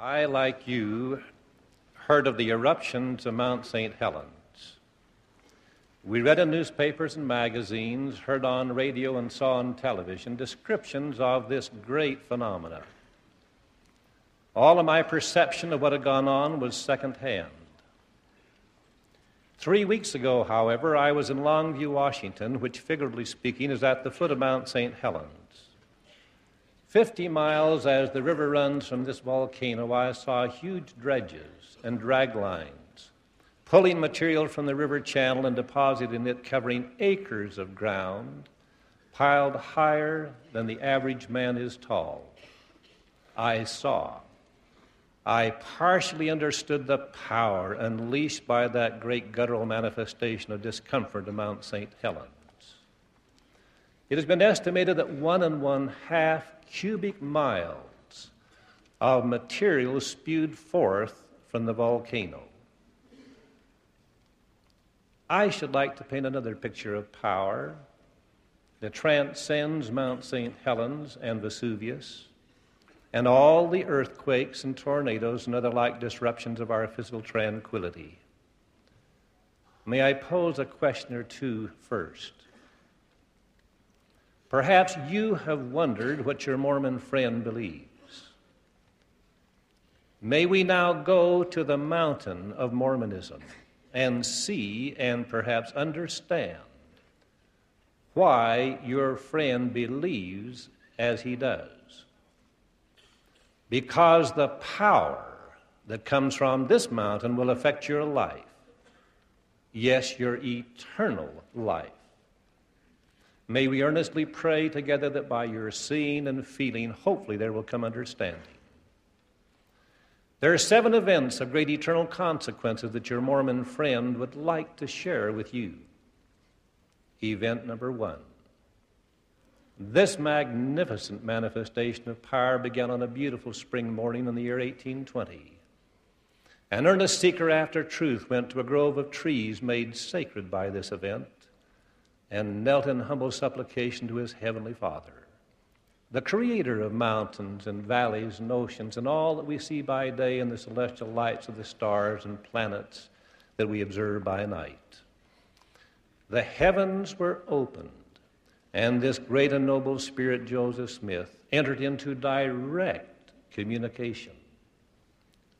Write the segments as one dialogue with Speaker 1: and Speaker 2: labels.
Speaker 1: I, like you, heard of the eruptions of Mount St. Helens. We read in newspapers and magazines, heard on radio, and saw on television descriptions of this great phenomenon. All of my perception of what had gone on was secondhand. Three weeks ago, however, I was in Longview, Washington, which, figuratively speaking, is at the foot of Mount St. Helens. Fifty miles as the river runs from this volcano, I saw huge dredges and drag lines pulling material from the river channel and depositing it, covering acres of ground, piled higher than the average man is tall. I saw. I partially understood the power unleashed by that great guttural manifestation of discomfort of Mount St. Helens. It has been estimated that one and one half cubic miles of material spewed forth from the volcano. I should like to paint another picture of power that transcends Mount St. Helens and Vesuvius and all the earthquakes and tornadoes and other like disruptions of our physical tranquility. May I pose a question or two first? Perhaps you have wondered what your Mormon friend believes. May we now go to the mountain of Mormonism and see and perhaps understand why your friend believes as he does. Because the power that comes from this mountain will affect your life. Yes, your eternal life. May we earnestly pray together that by your seeing and feeling, hopefully, there will come understanding. There are seven events of great eternal consequences that your Mormon friend would like to share with you. Event number one. This magnificent manifestation of power began on a beautiful spring morning in the year 1820. An earnest seeker after truth went to a grove of trees made sacred by this event and knelt in humble supplication to his heavenly Father, the creator of mountains and valleys and oceans and all that we see by day and the celestial lights of the stars and planets that we observe by night. The heavens were opened, and this great and noble spirit, Joseph Smith, entered into direct communication.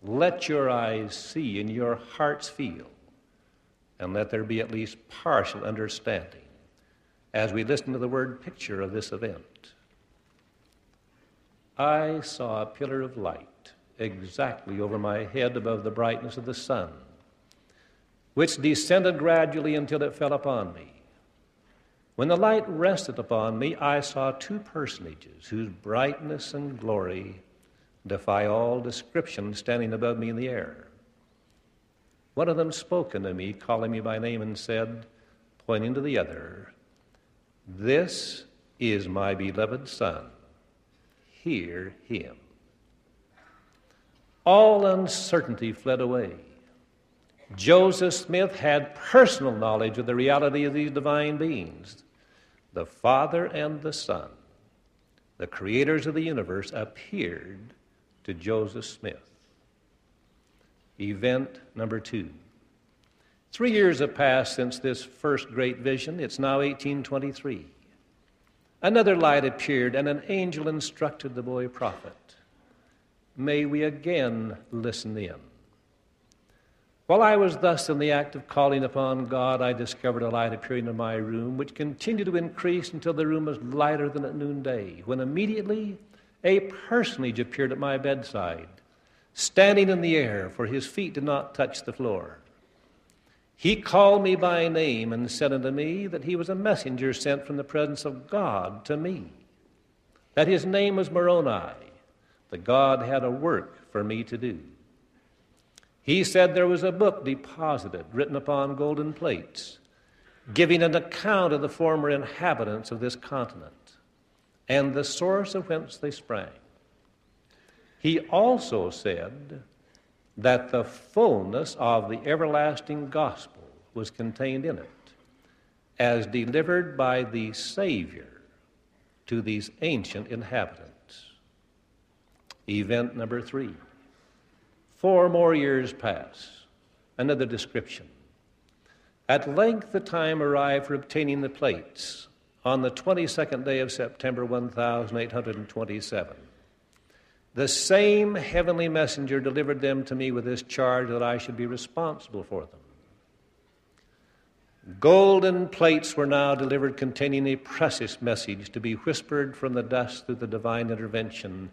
Speaker 1: Let your eyes see and your hearts feel, and let there be at least partial understanding as we listen to the word picture of this event. I saw a pillar of light exactly over my head above the brightness of the sun, which descended gradually until it fell upon me. When the light rested upon me, I saw two personages whose brightness and glory defy all description standing above me in the air. One of them spoke unto me, calling me by name, and said, pointing to the other, this is my beloved Son. Hear him. All uncertainty fled away. Joseph Smith had personal knowledge of the reality of these divine beings. The Father and the Son, the creators of the universe, appeared to Joseph Smith. Event number two. Three years have passed since this first great vision. It's now 1823. Another light appeared, and an angel instructed the boy prophet. May we again listen in. While I was thus in the act of calling upon God, I discovered a light appearing in my room, which continued to increase until the room was lighter than at noonday, when immediately a personage appeared at my bedside, standing in the air, for his feet did not touch the floor. He called me by name and said unto me that he was a messenger sent from the presence of God to me, that his name was Moroni, that God had a work for me to do. He said there was a book deposited, written upon golden plates, giving an account of the former inhabitants of this continent and the source of whence they sprang. He also said that the fullness of the everlasting gospel was contained in it, as delivered by the Savior to these ancient inhabitants. Event number three. Four more years pass. Another description. At length, the time arrived for obtaining the plates on the 22nd day of September 1827. The same heavenly messenger delivered them to me with this charge that I should be responsible for them. Golden plates were now delivered containing a precious message to be whispered from the dust through the divine intervention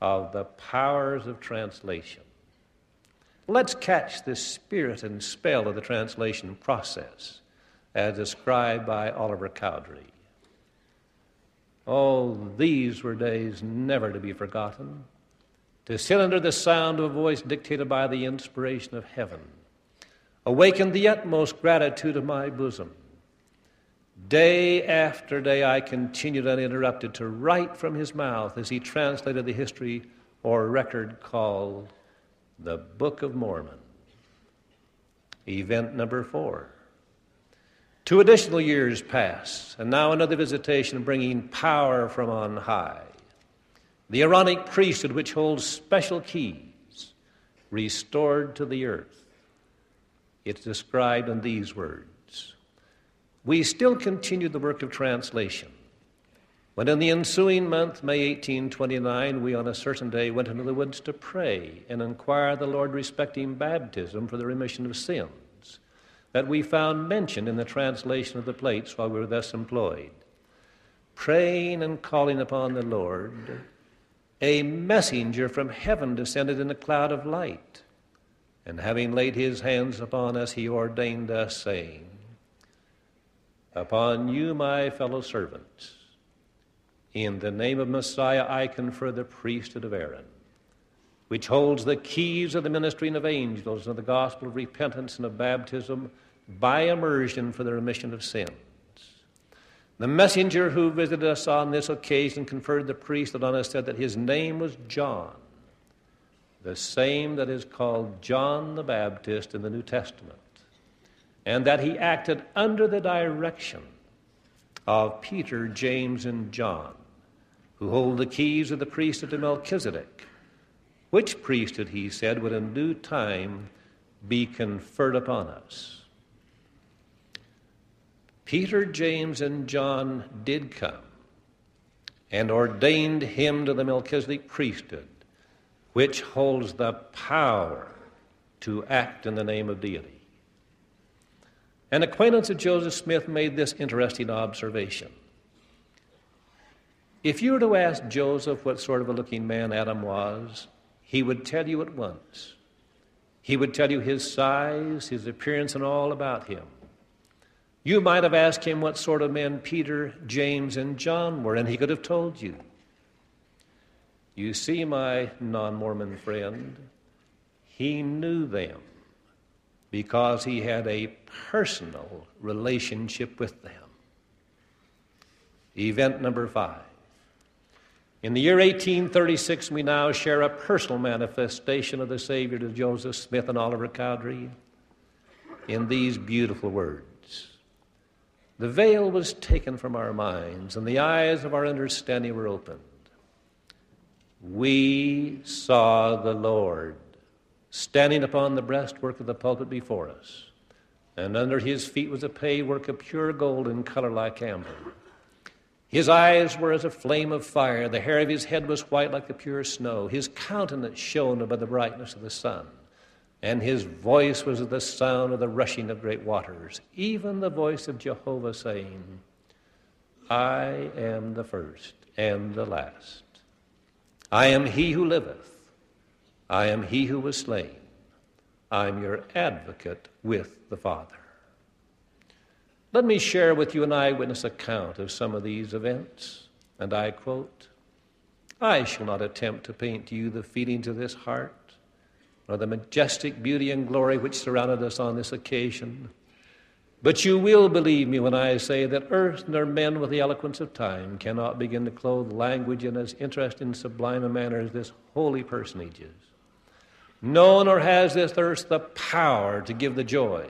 Speaker 1: of the powers of translation. Let's catch the spirit and spell of the translation process as described by Oliver Cowdery. Oh, these were days never to be forgotten. To sit under the sound of a voice dictated by the inspiration of heaven awakened the utmost gratitude of my bosom. Day after day, I continued uninterrupted to write from his mouth as he translated the history or record called the Book of Mormon. Event number four. Two additional years pass, and now another visitation bringing power from on high. The Aaronic priesthood, which holds special keys, restored to the earth. It's described in these words We still continued the work of translation. When in the ensuing month, May 1829, we on a certain day went into the woods to pray and inquire the Lord respecting baptism for the remission of sins that we found mentioned in the translation of the plates while we were thus employed. Praying and calling upon the Lord, a messenger from heaven descended in a cloud of light, and having laid his hands upon us, he ordained us, saying, Upon you, my fellow servants, in the name of Messiah, I confer the priesthood of Aaron which holds the keys of the ministering of angels and the gospel of repentance and of baptism by immersion for the remission of sins. The messenger who visited us on this occasion conferred the priesthood on us said that his name was John, the same that is called John the Baptist in the New Testament, and that he acted under the direction of Peter, James, and John, who hold the keys of the priesthood of Melchizedek which priesthood, he said, would in due time be conferred upon us. Peter, James, and John did come and ordained him to the Melchizedek priesthood, which holds the power to act in the name of deity. An acquaintance of Joseph Smith made this interesting observation. If you were to ask Joseph what sort of a looking man Adam was, he would tell you at once. He would tell you his size, his appearance, and all about him. You might have asked him what sort of men Peter, James, and John were, and he could have told you. You see, my non Mormon friend, he knew them because he had a personal relationship with them. Event number five. In the year 1836, we now share a personal manifestation of the Savior to Joseph Smith and Oliver Cowdery in these beautiful words The veil was taken from our minds, and the eyes of our understanding were opened. We saw the Lord standing upon the breastwork of the pulpit before us, and under his feet was a paywork of pure gold in color like amber. His eyes were as a flame of fire. The hair of his head was white like the pure snow. His countenance shone above the brightness of the sun. And his voice was the sound of the rushing of great waters, even the voice of Jehovah saying, I am the first and the last. I am he who liveth. I am he who was slain. I am your advocate with the Father. Let me share with you an eyewitness account of some of these events. And I quote I shall not attempt to paint to you the feelings of this heart, nor the majestic beauty and glory which surrounded us on this occasion. But you will believe me when I say that earth nor men with the eloquence of time cannot begin to clothe language in as interesting and sublime a manner as this holy personage is. No nor has this earth the power to give the joy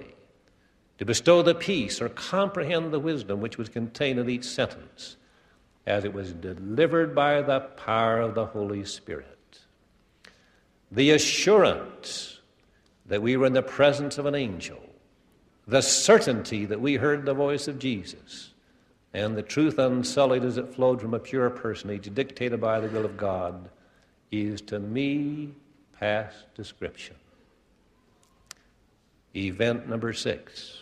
Speaker 1: to bestow the peace or comprehend the wisdom which was contained in each sentence as it was delivered by the power of the Holy Spirit. The assurance that we were in the presence of an angel, the certainty that we heard the voice of Jesus, and the truth unsullied as it flowed from a pure personage, dictated by the will of God, is to me past description. Event number six.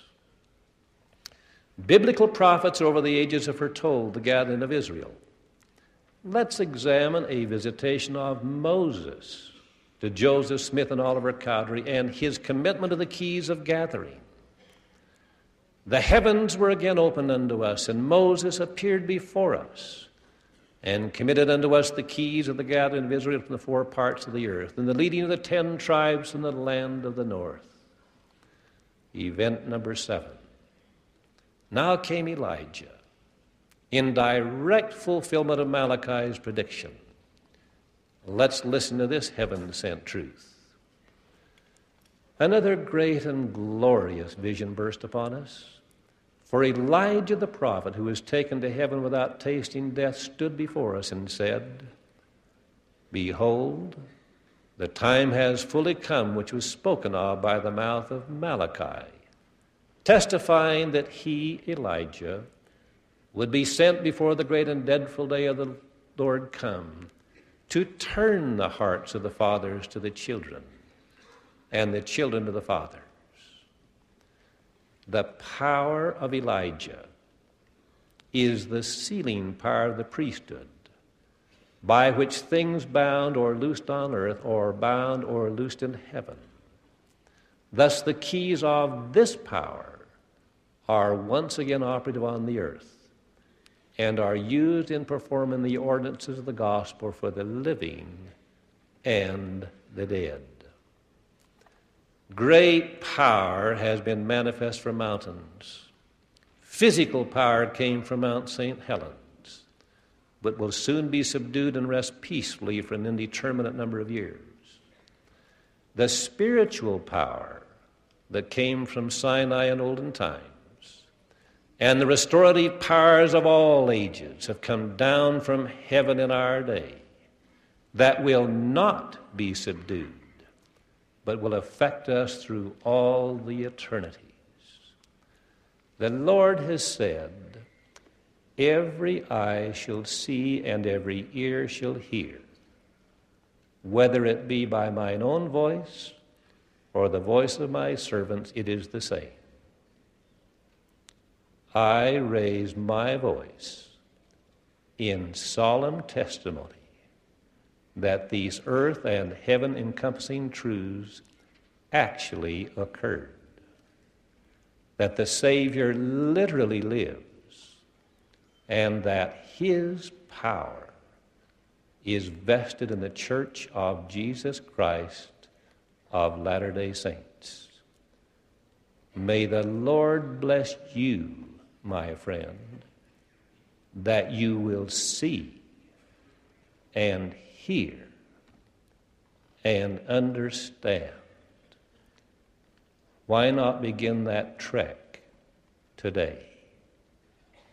Speaker 1: Biblical prophets over the ages have foretold the gathering of Israel. Let's examine a visitation of Moses to Joseph Smith and Oliver Cowdery and his commitment to the keys of gathering. The heavens were again opened unto us, and Moses appeared before us and committed unto us the keys of the gathering of Israel from the four parts of the earth, and the leading of the ten tribes from the land of the north. Event number seven. Now came Elijah in direct fulfillment of Malachi's prediction. Let's listen to this heaven sent truth. Another great and glorious vision burst upon us. For Elijah the prophet, who was taken to heaven without tasting death, stood before us and said, Behold, the time has fully come which was spoken of by the mouth of Malachi testifying that he, Elijah, would be sent before the great and dreadful day of the Lord come to turn the hearts of the fathers to the children and the children to the fathers. The power of Elijah is the sealing power of the priesthood by which things bound or loosed on earth or bound or loosed in heaven. Thus, the keys of this power are once again operative on the earth and are used in performing the ordinances of the gospel for the living and the dead. Great power has been manifest from mountains. Physical power came from Mount St. Helens, but will soon be subdued and rest peacefully for an indeterminate number of years. The spiritual power that came from Sinai in olden times and the restorative powers of all ages have come down from heaven in our day that will not be subdued, but will affect us through all the eternities. The Lord has said, Every eye shall see and every ear shall hear, whether it be by mine own voice or the voice of my servants, it is the same. I raise my voice in solemn testimony that these earth and heaven encompassing truths actually occurred. That the Savior literally lives, and that His power is vested in the Church of Jesus Christ of Latter day Saints. May the Lord bless you my friend, that you will see and hear and understand. Why not begin that trek today?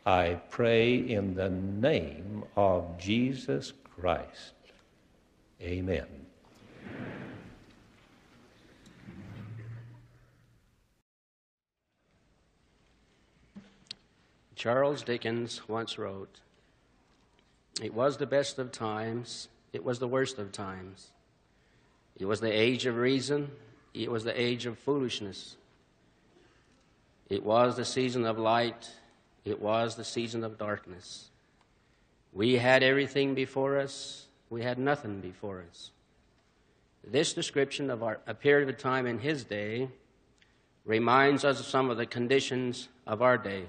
Speaker 1: I pray in the name of Jesus Christ. Amen.
Speaker 2: Charles Dickens once wrote It was the best of times, it was the worst of times. It was the age of reason, it was the age of foolishness. It was the season of light, it was the season of darkness. We had everything before us, we had nothing before us. This description of our, a period of time in his day reminds us of some of the conditions of our day.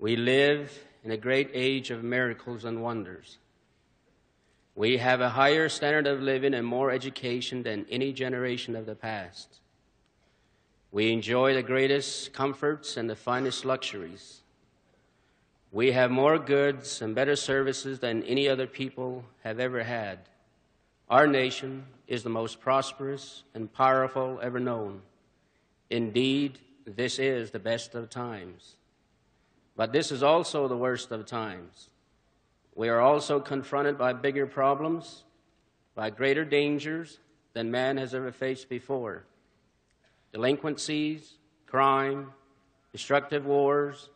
Speaker 2: We live in a great age of miracles and wonders. We have a higher standard of living and more education than any generation of the past. We enjoy the greatest comforts and the finest luxuries. We have more goods and better services than any other people have ever had. Our nation is the most prosperous and powerful ever known. Indeed, this is the best of times. But this is also the worst of times. We are also confronted by bigger problems by greater dangers than man has ever faced before. Delinquencies, crime, destructive wars,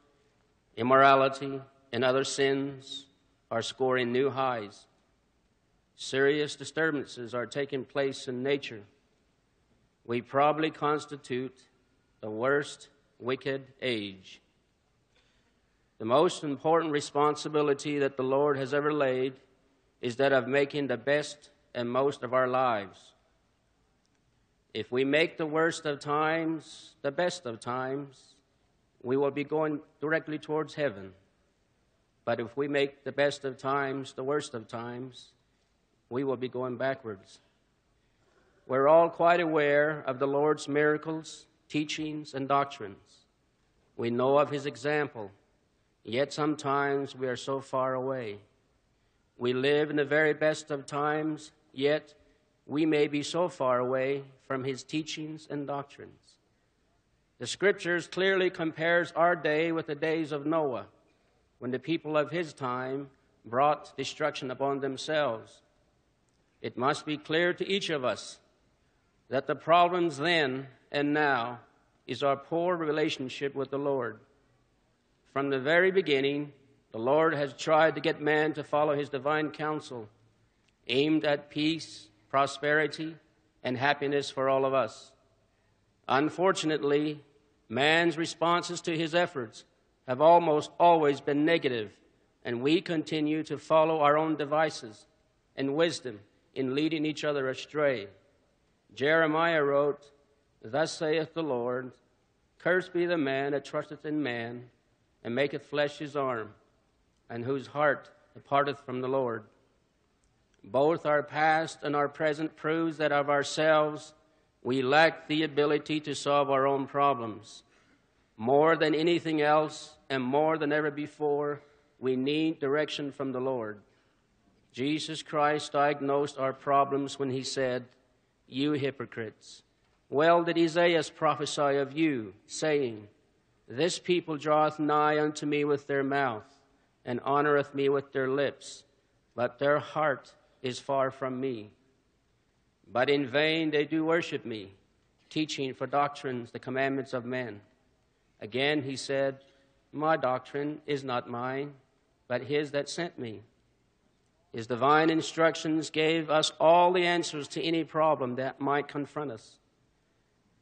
Speaker 2: immorality, and other sins are scoring new highs. Serious disturbances are taking place in nature. We probably constitute the worst wicked age. The most important responsibility that the Lord has ever laid is that of making the best and most of our lives. If we make the worst of times the best of times, we will be going directly towards heaven. But if we make the best of times the worst of times, we will be going backwards. We're all quite aware of the Lord's miracles, teachings, and doctrines. We know of his example, yet sometimes we are so far away. We live in the very best of times, yet we may be so far away from his teachings and doctrines. The scriptures clearly compares our day with the days of Noah, when the people of his time brought destruction upon themselves. It must be clear to each of us that the problems then and now is our poor relationship with the Lord. From the very beginning, the Lord has tried to get man to follow his divine counsel, aimed at peace, prosperity, and happiness for all of us. Unfortunately, man's responses to his efforts have almost always been negative, and we continue to follow our own devices and wisdom in leading each other astray. Jeremiah wrote, Thus saith the Lord, Cursed be the man that trusteth in man, and maketh flesh his arm, and whose heart departeth from the Lord. Both our past and our present proves that of ourselves we lack the ability to solve our own problems. More than anything else, and more than ever before, we need direction from the Lord. Jesus Christ diagnosed our problems when he said, You hypocrites. Well did Isaiah prophesy of you, saying, This people draweth nigh unto me with their mouth, and honoreth me with their lips, but their heart is far from me. But in vain they do worship me, teaching for doctrines the commandments of men. Again he said, My doctrine is not mine, but his that sent me. His divine instructions gave us all the answers to any problem that might confront us.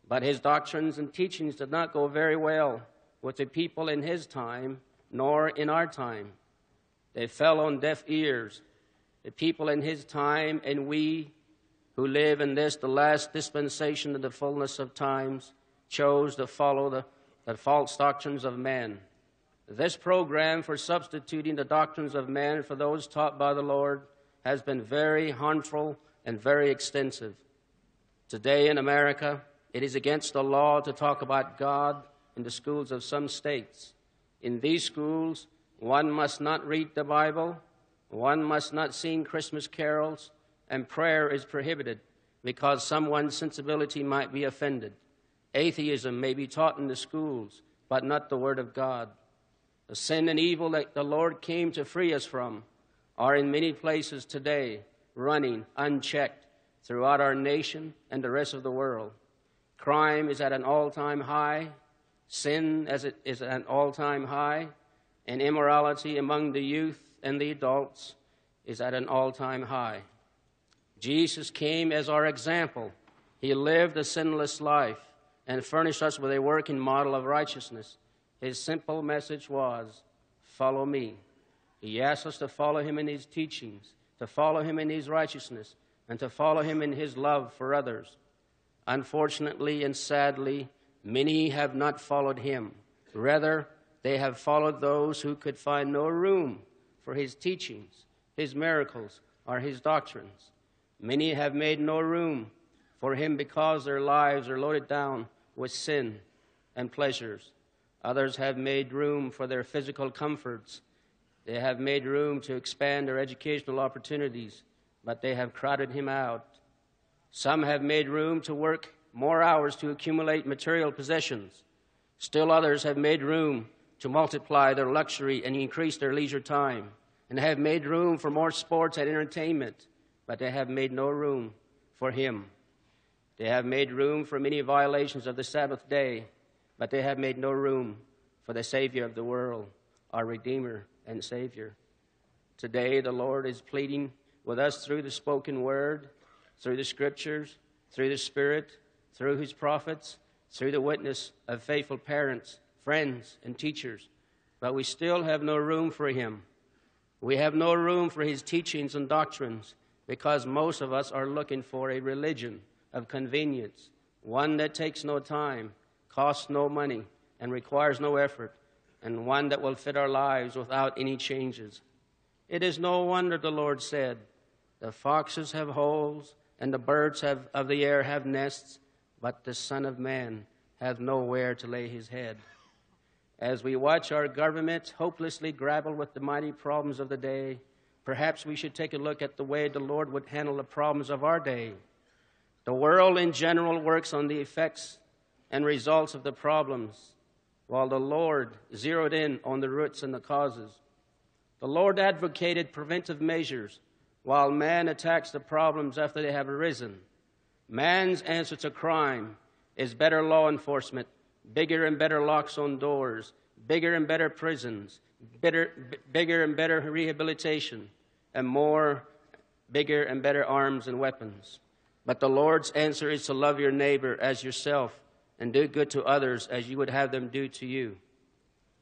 Speaker 2: But his doctrines and teachings did not go very well with the people in his time, nor in our time. They fell on deaf ears. The people in his time and we who live in this, the last dispensation of the fullness of times, chose to follow the, the false doctrines of men. This program for substituting the doctrines of men for those taught by the Lord has been very harmful and very extensive. Today in America, it is against the law to talk about God in the schools of some states. In these schools, one must not read the Bible, one must not sing Christmas carols, and prayer is prohibited because someone's sensibility might be offended. Atheism may be taught in the schools, but not the Word of God. The sin and evil that the Lord came to free us from are in many places today running unchecked throughout our nation and the rest of the world. Crime is at an all time high. Sin as it is at an all time high. And immorality among the youth and the adults is at an all time high. Jesus came as our example. He lived a sinless life and furnished us with a working model of righteousness. His simple message was follow me. He asked us to follow him in his teachings, to follow him in his righteousness, and to follow him in his love for others. Unfortunately and sadly, many have not followed him. Rather, they have followed those who could find no room for his teachings, his miracles, or his doctrines. Many have made no room for him because their lives are loaded down with sin and pleasures. Others have made room for their physical comforts. They have made room to expand their educational opportunities, but they have crowded him out. Some have made room to work more hours to accumulate material possessions. Still others have made room to multiply their luxury and increase their leisure time, and have made room for more sports and entertainment, but they have made no room for him. They have made room for many violations of the Sabbath day, but they have made no room for the Savior of the world, our Redeemer and Savior. Today, the Lord is pleading with us through the spoken word, through the scriptures, through the Spirit, through his prophets, through the witness of faithful parents, friends, and teachers. But we still have no room for him. We have no room for his teachings and doctrines because most of us are looking for a religion of convenience, one that takes no time, costs no money, and requires no effort, and one that will fit our lives without any changes. It is no wonder the Lord said, The foxes have holes, and the birds have, of the air have nests, but the Son of Man hath nowhere to lay his head. As we watch our government hopelessly grapple with the mighty problems of the day, perhaps we should take a look at the way the Lord would handle the problems of our day. The world in general works on the effects and results of the problems, while the Lord zeroed in on the roots and the causes. The Lord advocated preventive measures, while man attacks the problems after they have arisen. Man's answer to crime is better law enforcement, bigger and better locks on doors, bigger and better prisons, bigger and better rehabilitation, and more, bigger and better arms and weapons. But the Lord's answer is to love your neighbor as yourself and do good to others as you would have them do to you.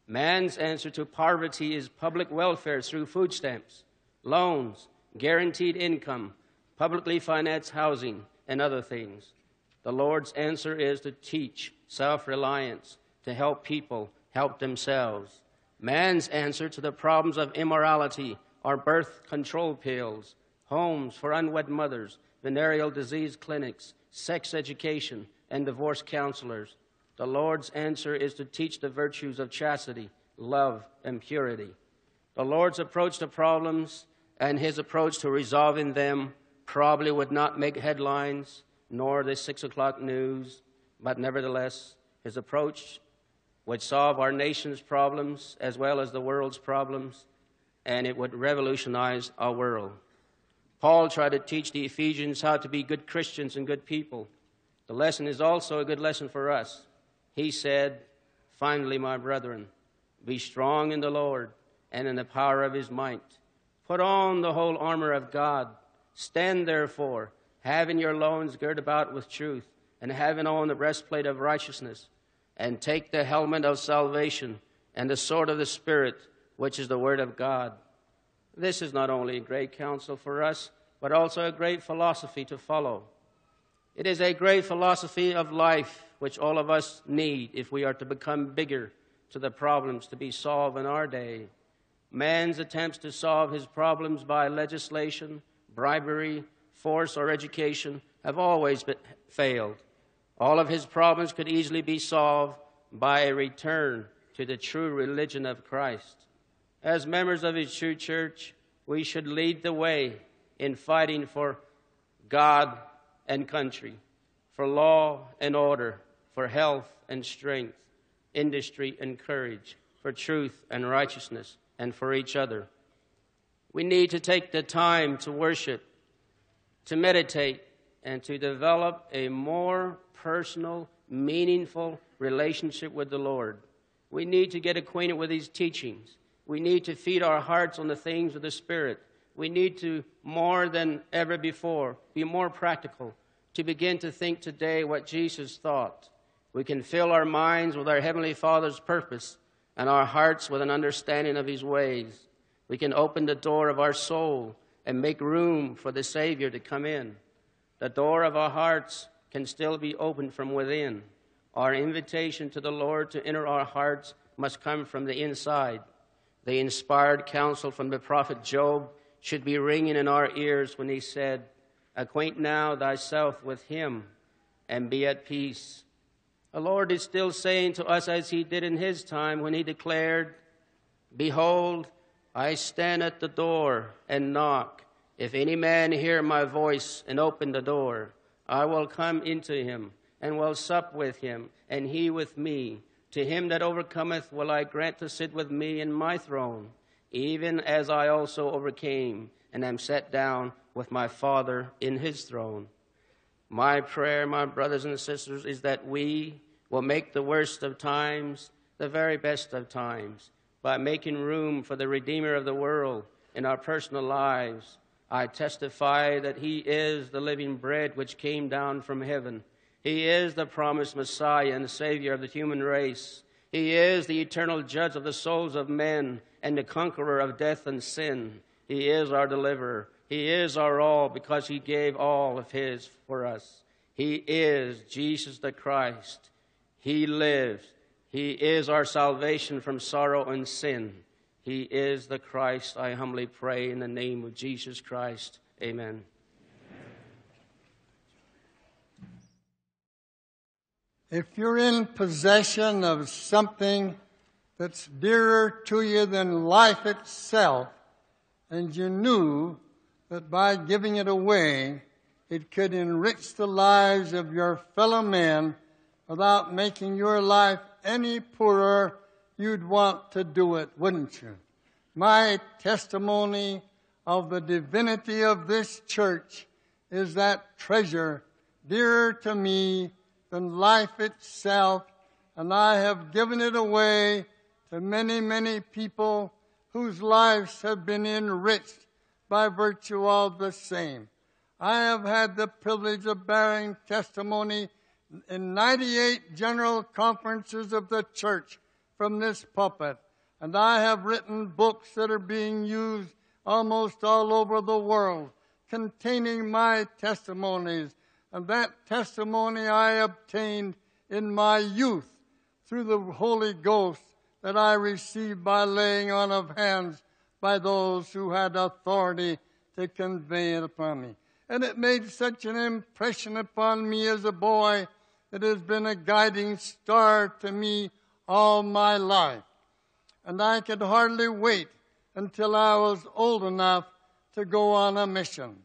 Speaker 2: Man's answer to poverty is public welfare through food stamps, loans, guaranteed income, publicly financed housing, and other things. The Lord's answer is to teach self reliance, to help people help themselves. Man's answer to the problems of immorality are birth control pills, homes for unwed mothers, venereal disease clinics, sex education, and divorce counselors. The Lord's answer is to teach the virtues of chastity, love, and purity. The Lord's approach to problems and his approach to resolving them probably would not make headlines nor the six o'clock news, but nevertheless, his approach would solve our nation's problems as well as the world's problems, and it would revolutionize our world. Paul tried to teach the Ephesians how to be good Christians and good people. The lesson is also a good lesson for us. He said, Finally, my brethren, be strong in the Lord and in the power of his might. Put on the whole armor of God. Stand therefore, having your loins girt about with truth, and having on the breastplate of righteousness, and take the helmet of salvation and the sword of the Spirit, which is the word of God this is not only a great counsel for us, but also a great philosophy to follow. It is a great philosophy of life which all of us need if we are to become bigger to the problems to be solved in our day. Man's attempts to solve his problems by legislation, bribery, force, or education have always been, failed. All of his problems could easily be solved by a return to the true religion of Christ. As members of His true church, we should lead the way in fighting for God and country, for law and order, for health and strength, industry and courage, for truth and righteousness, and for each other. We need to take the time to worship, to meditate, and to develop a more personal, meaningful relationship with the Lord. We need to get acquainted with His teachings. We need to feed our hearts on the things of the Spirit. We need to, more than ever before, be more practical, to begin to think today what Jesus thought. We can fill our minds with our Heavenly Father's purpose and our hearts with an understanding of His ways. We can open the door of our soul and make room for the Savior to come in. The door of our hearts can still be opened from within. Our invitation to the Lord to enter our hearts must come from the inside. The inspired counsel from the prophet Job should be ringing in our ears when he said, Acquaint now thyself with him and be at peace. The Lord is still saying to us as he did in his time when he declared, Behold, I stand at the door and knock. If any man hear my voice and open the door, I will come into him and will sup with him, and he with me. To him that overcometh will I grant to sit with me in my throne, even as I also overcame and am set down with my Father in his throne. My prayer, my brothers and sisters, is that we will make the worst of times the very best of times by making room for the Redeemer of the world in our personal lives. I testify that he is the living bread which came down from heaven. He is the promised Messiah and Savior of the human race. He is the eternal judge of the souls of men and the conqueror of death and sin. He is our deliverer. He is our all because he gave all of his for us. He is Jesus the Christ. He lives. He is our salvation from sorrow and sin. He is the Christ. I humbly pray in the name of Jesus Christ. Amen.
Speaker 3: If you're in possession of something that's dearer to you than life itself, and you knew that by giving it away, it could enrich the lives of your fellow men without making your life any poorer, you'd want to do it, wouldn't you? My testimony of the divinity of this church is that treasure dearer to me than life itself, and I have given it away to many, many people whose lives have been enriched by virtue of the same. I have had the privilege of bearing testimony in 98 general conferences of the church from this pulpit, and I have written books that are being used almost all over the world containing my testimonies and that testimony I obtained in my youth through the Holy Ghost that I received by laying on of hands by those who had authority to convey it upon me. And it made such an impression upon me as a boy that has been a guiding star to me all my life. And I could hardly wait until I was old enough to go on a mission.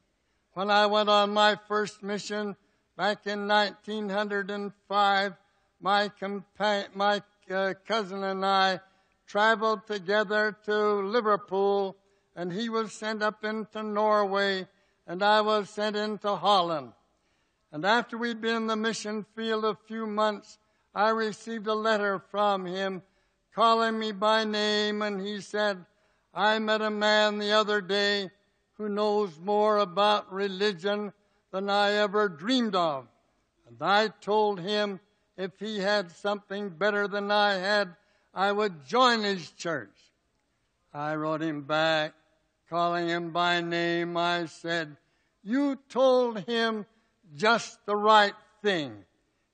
Speaker 3: When I went on my first mission back in 1905, my, compa- my uh, cousin and I traveled together to Liverpool, and he was sent up into Norway, and I was sent into Holland. And after we'd been in the mission field a few months, I received a letter from him calling me by name, and he said, I met a man the other day who knows more about religion than I ever dreamed of. And I told him if he had something better than I had, I would join his church. I wrote him back, calling him by name. I said, You told him just the right thing.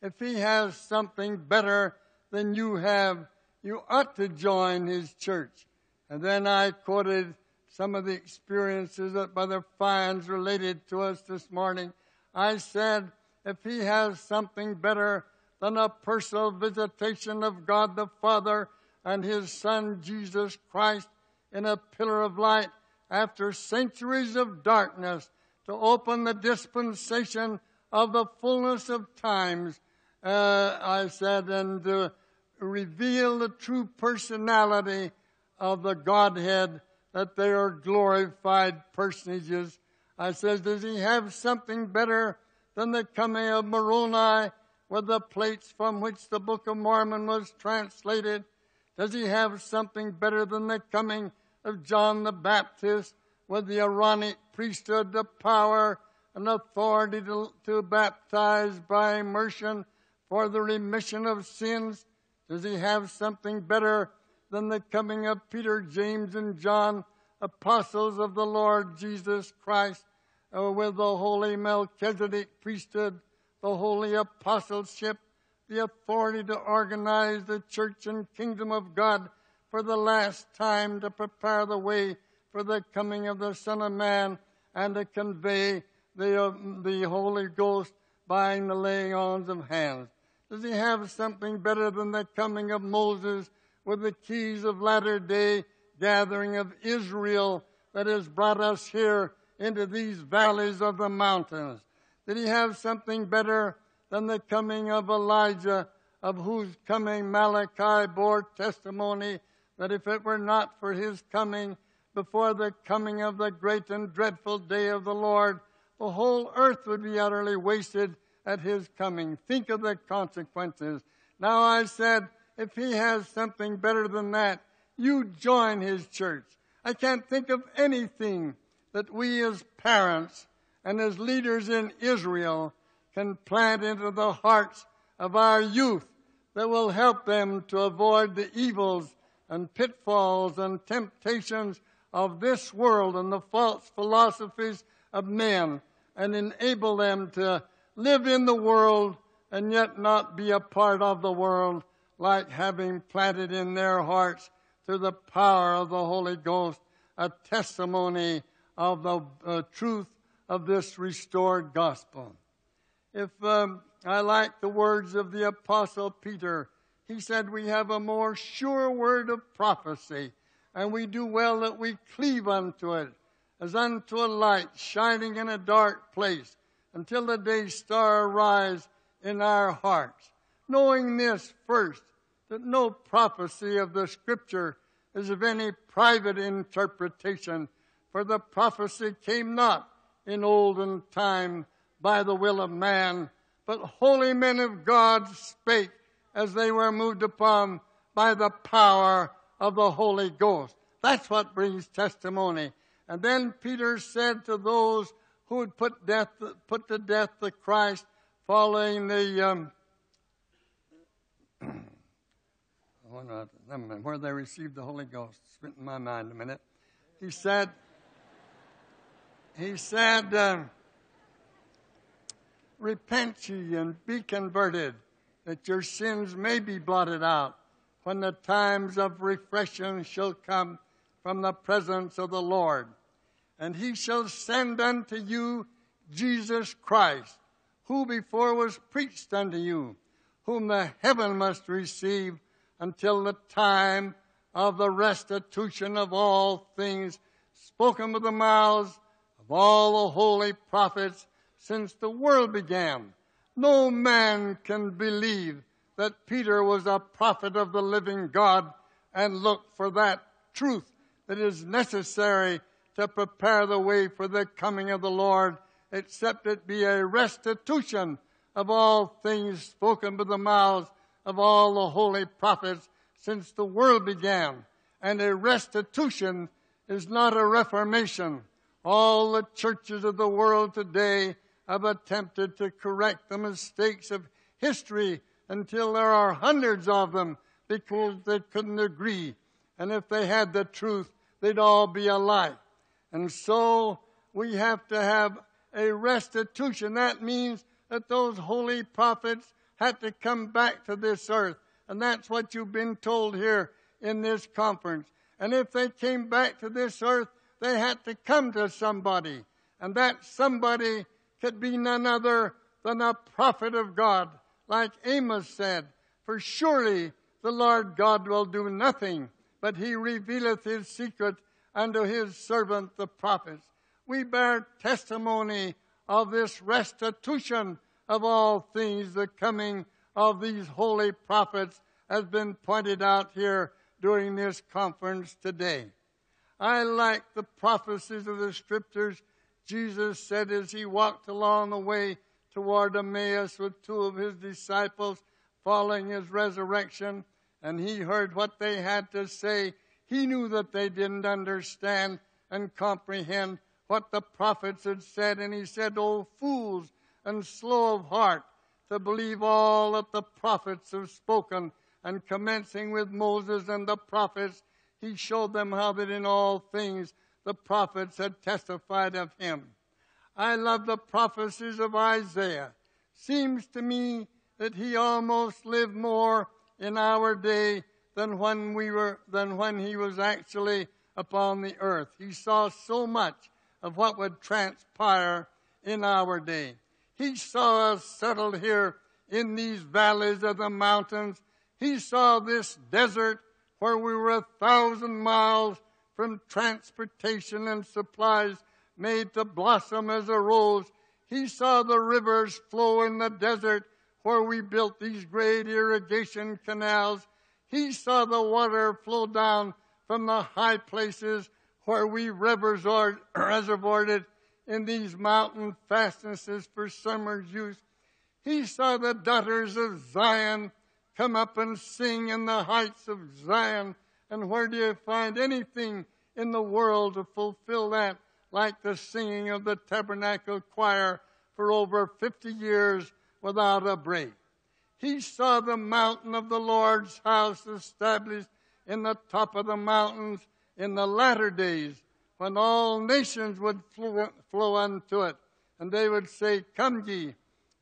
Speaker 3: If he has something better than you have, you ought to join his church. And then I quoted some of the experiences that Brother Fines related to us this morning. I said, if he has something better than a personal visitation of God the Father and his Son Jesus Christ in a pillar of light after centuries of darkness to open the dispensation of the fullness of times, uh, I said, and to reveal the true personality of the Godhead that they are glorified personages. I said, does he have something better than the coming of Moroni with the plates from which the Book of Mormon was translated? Does he have something better than the coming of John the Baptist with the Aaronic priesthood, the power and authority to, to baptize by immersion for the remission of sins? Does he have something better than the coming of Peter, James, and John, apostles of the Lord Jesus Christ, uh, with the holy Melchizedek priesthood, the holy apostleship, the authority to organize the church and kingdom of God for the last time to prepare the way for the coming of the Son of Man and to convey the, uh, the Holy Ghost by the laying on of hands? Does he have something better than the coming of Moses with the keys of latter day gathering of Israel that has brought us here into these valleys of the mountains? Did he have something better than the coming of Elijah, of whose coming Malachi bore testimony that if it were not for his coming, before the coming of the great and dreadful day of the Lord. The whole earth would be utterly wasted at his coming. Think of the consequences. Now I said, if he has something better than that, you join his church. I can't think of anything that we as parents and as leaders in Israel can plant into the hearts of our youth that will help them to avoid the evils and pitfalls and temptations of this world and the false philosophies of men and enable them to live in the world and yet not be a part of the world like having planted in their hearts through the power of the Holy Ghost a testimony of the uh, truth of this restored gospel. If um, I like the words of the apostle Peter, he said we have a more sure word of prophecy, and we do well that we cleave unto it as unto a light shining in a dark place until the day star arise in our hearts. Knowing this first, that no prophecy of the scripture is of any private interpretation, for the prophecy came not in olden time by the will of man, but holy men of God spake as they were moved upon by the power of the Holy Ghost. That's what brings testimony. And then Peter said to those who would put death, put to death the Christ following the, um, where they received the Holy Ghost. It's written in my mind a minute. He said, he said, uh, repent ye and be converted that your sins may be blotted out when the times of refreshing shall come from the presence of the Lord. And he shall send unto you Jesus Christ, who before was preached unto you, whom the heaven must receive until the time of the restitution of all things spoken with the mouths of all the holy prophets since the world began. No man can believe that Peter was a prophet of the living God and look for that truth that is necessary to prepare the way for the coming of the Lord, except it be a restitution of all things spoken by the mouths of all the holy prophets since the world began. And a restitution is not a reformation. All the churches of the world today have attempted to correct the mistakes of history until there are hundreds of them because they couldn't agree. And if they had the truth, they'd all be alike. And so we have to have a restitution. That means that those holy prophets had to come back to this earth. And that's what you've been told here in this conference. And if they came back to this earth, they had to come to somebody. And that somebody could be none other than a prophet of God, like Amos said. For surely the Lord God will do nothing, but he revealeth his secret unto his servant the prophets. We bear testimony of this restitution of all things, the coming of these holy prophets has been pointed out here during this conference today. I like the prophecies of the scriptures Jesus said as he walked along the way toward Emmaus with two of his disciples following his resurrection, and he heard what they had to say. He knew that they didn't understand and comprehend what the prophets had said, and he said, Oh, fools and slow of heart to believe all that the prophets have spoken. And commencing with Moses and the prophets, he showed them how that in all things the prophets had testified of him. I love the prophecies of Isaiah. Seems to me that he almost lived more in our day than when we were, than when he was actually upon the earth. He saw so much of what would transpire in our day. He saw us settled here in these valleys of the mountains. He saw this desert where we were a thousand miles from transportation and supplies made to blossom as a rose. He saw the rivers flow in the desert where we built these great irrigation canals. He saw the water flow down from the high places where we reservoired in these mountain fastnesses for summer's use. He saw the daughters of Zion come up and sing in the heights of Zion. And where do you find anything in the world to fulfill that like the singing of the tabernacle choir for over 50 years without a break? He saw the mountain of the Lord's house established in the top of the mountains in the latter days when all nations would flow unto it. And they would say, Come ye,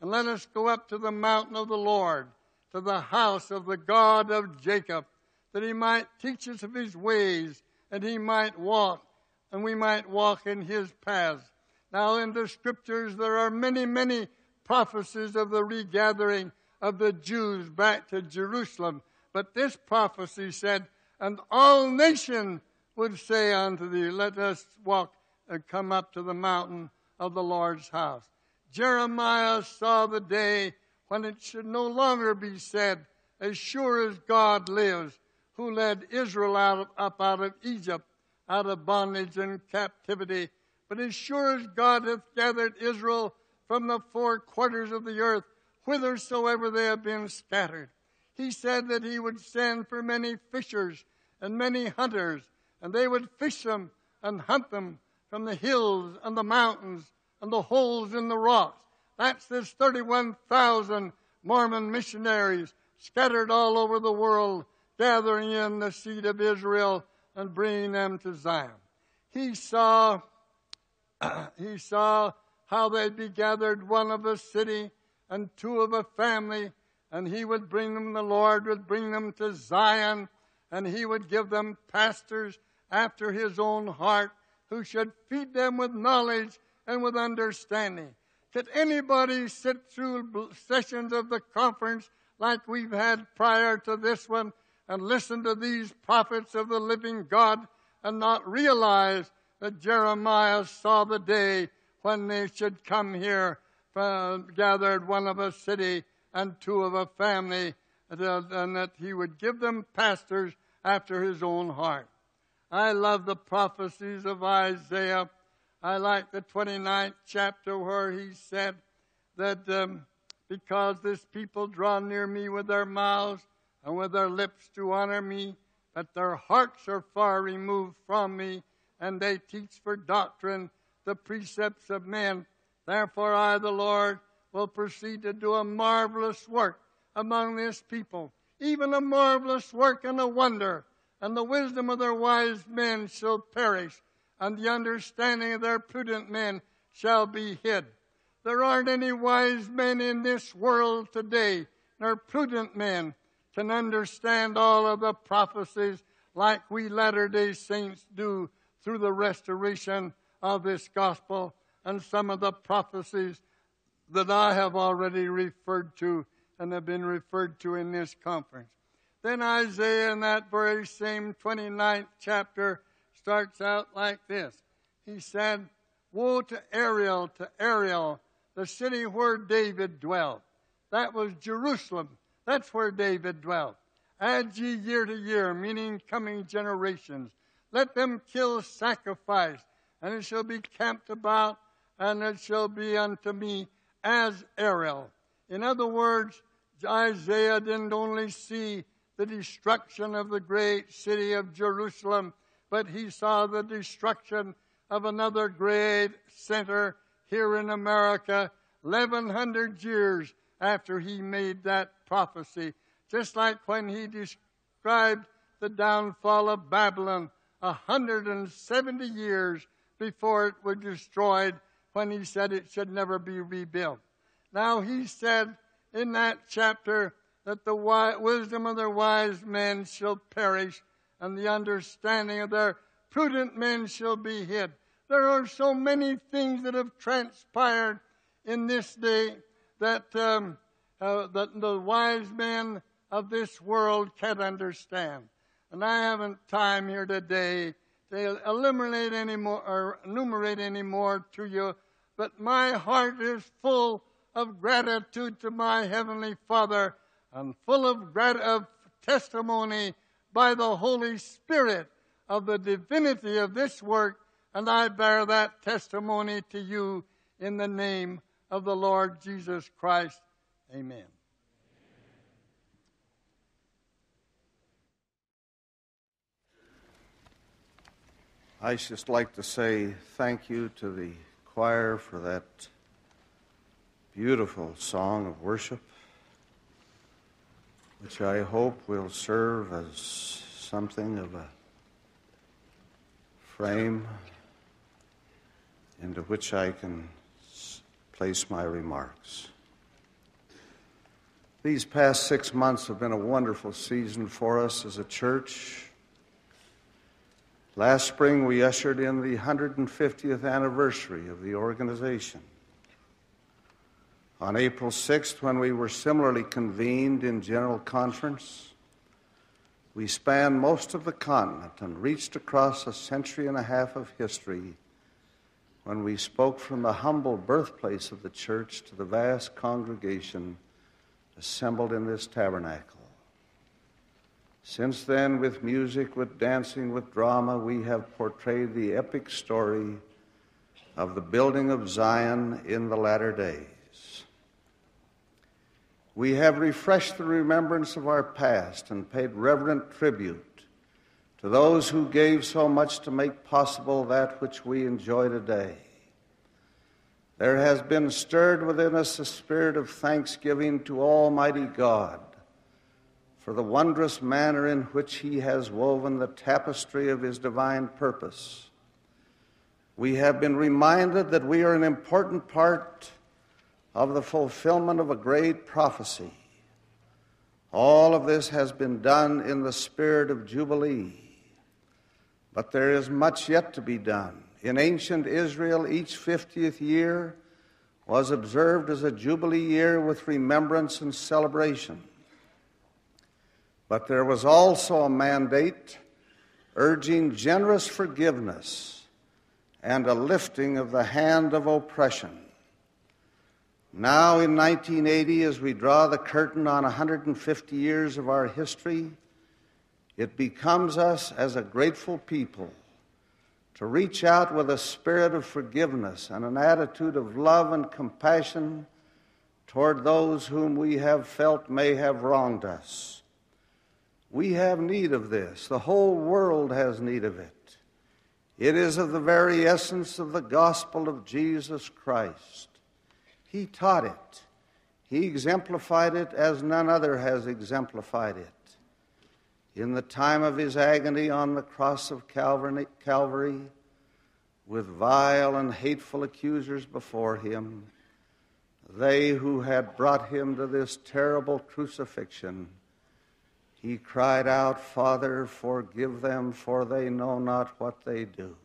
Speaker 3: and let us go up to the mountain of the Lord, to the house of the God of Jacob, that he might teach us of his ways, and he might walk, and we might walk in his paths. Now, in the scriptures, there are many, many prophecies of the regathering of the Jews back to Jerusalem. But this prophecy said, And all nation would say unto thee, Let us walk and come up to the mountain of the Lord's house. Jeremiah saw the day when it should no longer be said, As sure as God lives, who led Israel out of, up out of Egypt, out of bondage and captivity. But as sure as God hath gathered Israel from the four quarters of the earth, whithersoever they have been scattered. He said that he would send for many fishers and many hunters and they would fish them and hunt them from the hills and the mountains and the holes in the rocks. That's this 31,000 Mormon missionaries scattered all over the world, gathering in the seed of Israel and bringing them to Zion. He saw, he saw how they'd be gathered one of a city and two of a family, and he would bring them, the Lord would bring them to Zion, and he would give them pastors after his own heart, who should feed them with knowledge and with understanding. Could anybody sit through sessions of the conference like we've had prior to this one and listen to these prophets of the living God and not realize that Jeremiah saw the day when they should come here, uh, gathered one of a city and two of a family, and that he would give them pastors after his own heart. I love the prophecies of Isaiah. I like the 29th chapter where he said that um, because this people draw near me with their mouths and with their lips to honor me, but their hearts are far removed from me, and they teach for doctrine the precepts of men. Therefore, I, the Lord, will proceed to do a marvelous work among this people, even a marvelous work and a wonder and the wisdom of their wise men shall perish, and the understanding of their prudent men shall be hid. There aren't any wise men in this world today, nor prudent men can understand all of the prophecies like we Latter day Saints do through the restoration of this gospel and some of the prophecies that I have already referred to and have been referred to in this conference. Then Isaiah in that very same 29th chapter starts out like this. He said, Woe to Ariel, to Ariel, the city where David dwelt. That was Jerusalem. That's where David dwelt. Add ye year to year, meaning coming generations. Let them kill sacrifice, and it shall be camped about, and it shall be unto me as Ariel. In other words, Isaiah didn't only see the destruction of the great city of Jerusalem, but he saw the destruction of another great center here in America 1100 years after he made that prophecy. Just like when he described the downfall of Babylon 170 years before it was destroyed when he said it should never be rebuilt. Now he said in that chapter that the wisdom of their wise men shall perish, and the understanding of their prudent men shall be hid. There are so many things that have transpired in this day that, um, uh, that the wise men of this world can't understand. And I haven't time here today to eliminate any more or enumerate any more to you, but my heart is full of gratitude to my Heavenly Father and full of, of testimony by the Holy Spirit of the divinity of this work, and I bear that testimony to you in the name of the Lord Jesus Christ. Amen.
Speaker 4: I just like to say thank you to the choir for that beautiful song of worship, which I hope will serve as something of a frame into which I can place my remarks. These past six months have been a wonderful season for us as a church. Last spring, we ushered in the 150th anniversary of the organization. On April 6th, when we were similarly convened in General Conference, we spanned most of the continent and reached across a century and a half of history when we spoke from the humble birthplace of the church to the vast congregation assembled in this tabernacle. Since then, with music, with dancing, with drama, we have portrayed the epic story of the building of Zion in the latter days. We have refreshed the remembrance of our past and paid reverent tribute to those who gave so much to make possible that which we enjoy today. There has been stirred within us a spirit of thanksgiving to Almighty God for the wondrous manner in which He has woven the tapestry of His divine purpose. We have been reminded that we are an important part of the fulfillment of a great prophecy. All of this has been done in the spirit of Jubilee. But there is much yet to be done. In ancient Israel, each 50th year was observed as a Jubilee year with remembrance and celebration. But there was also a mandate urging generous forgiveness and a lifting of the hand of oppression. Now, in 1980, as we draw the curtain on 150 years of our history, it becomes us as a grateful people to reach out with a spirit of forgiveness and an attitude of love and compassion toward those whom we have felt may have wronged us. We have need of this. The whole world has need of it. It is of the very essence of the gospel of Jesus Christ. He taught it, He exemplified it as none other has exemplified it. In the time of His agony on the cross of Calvary, with vile and hateful accusers before Him, they who had brought Him to this terrible crucifixion he cried out, Father, forgive them, for they know not what they do.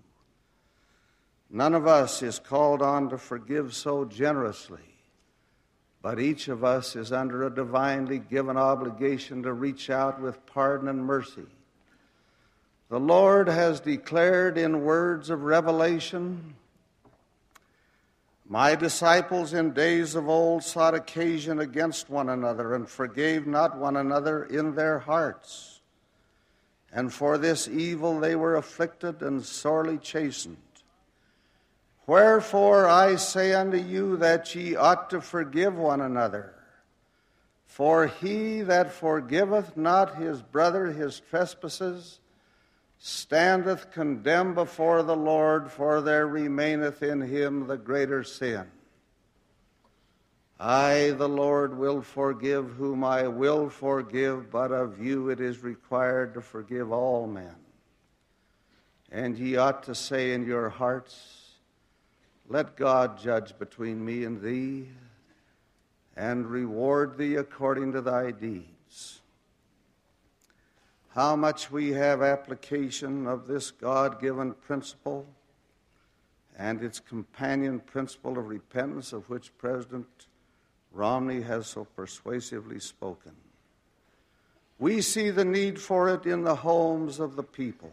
Speaker 4: None of us is called on to forgive so generously, but each of us is under a divinely given obligation to reach out with pardon and mercy. The Lord has declared in words of revelation my disciples in days of old sought occasion against one another and forgave not one another in their hearts. And for this evil they were afflicted and sorely chastened. Wherefore I say unto you that ye ought to forgive one another. For he that forgiveth not his brother his trespasses, standeth condemned before the Lord, for there remaineth in him the greater sin. I, the Lord, will forgive whom I will forgive, but of you it is required to forgive all men. And ye ought to say in your hearts, Let God judge between me and thee, and reward thee according to thy deeds how much we have application of this God given principle and its companion principle of repentance, of which President Romney has so persuasively spoken. We see the need for it in the homes of the people,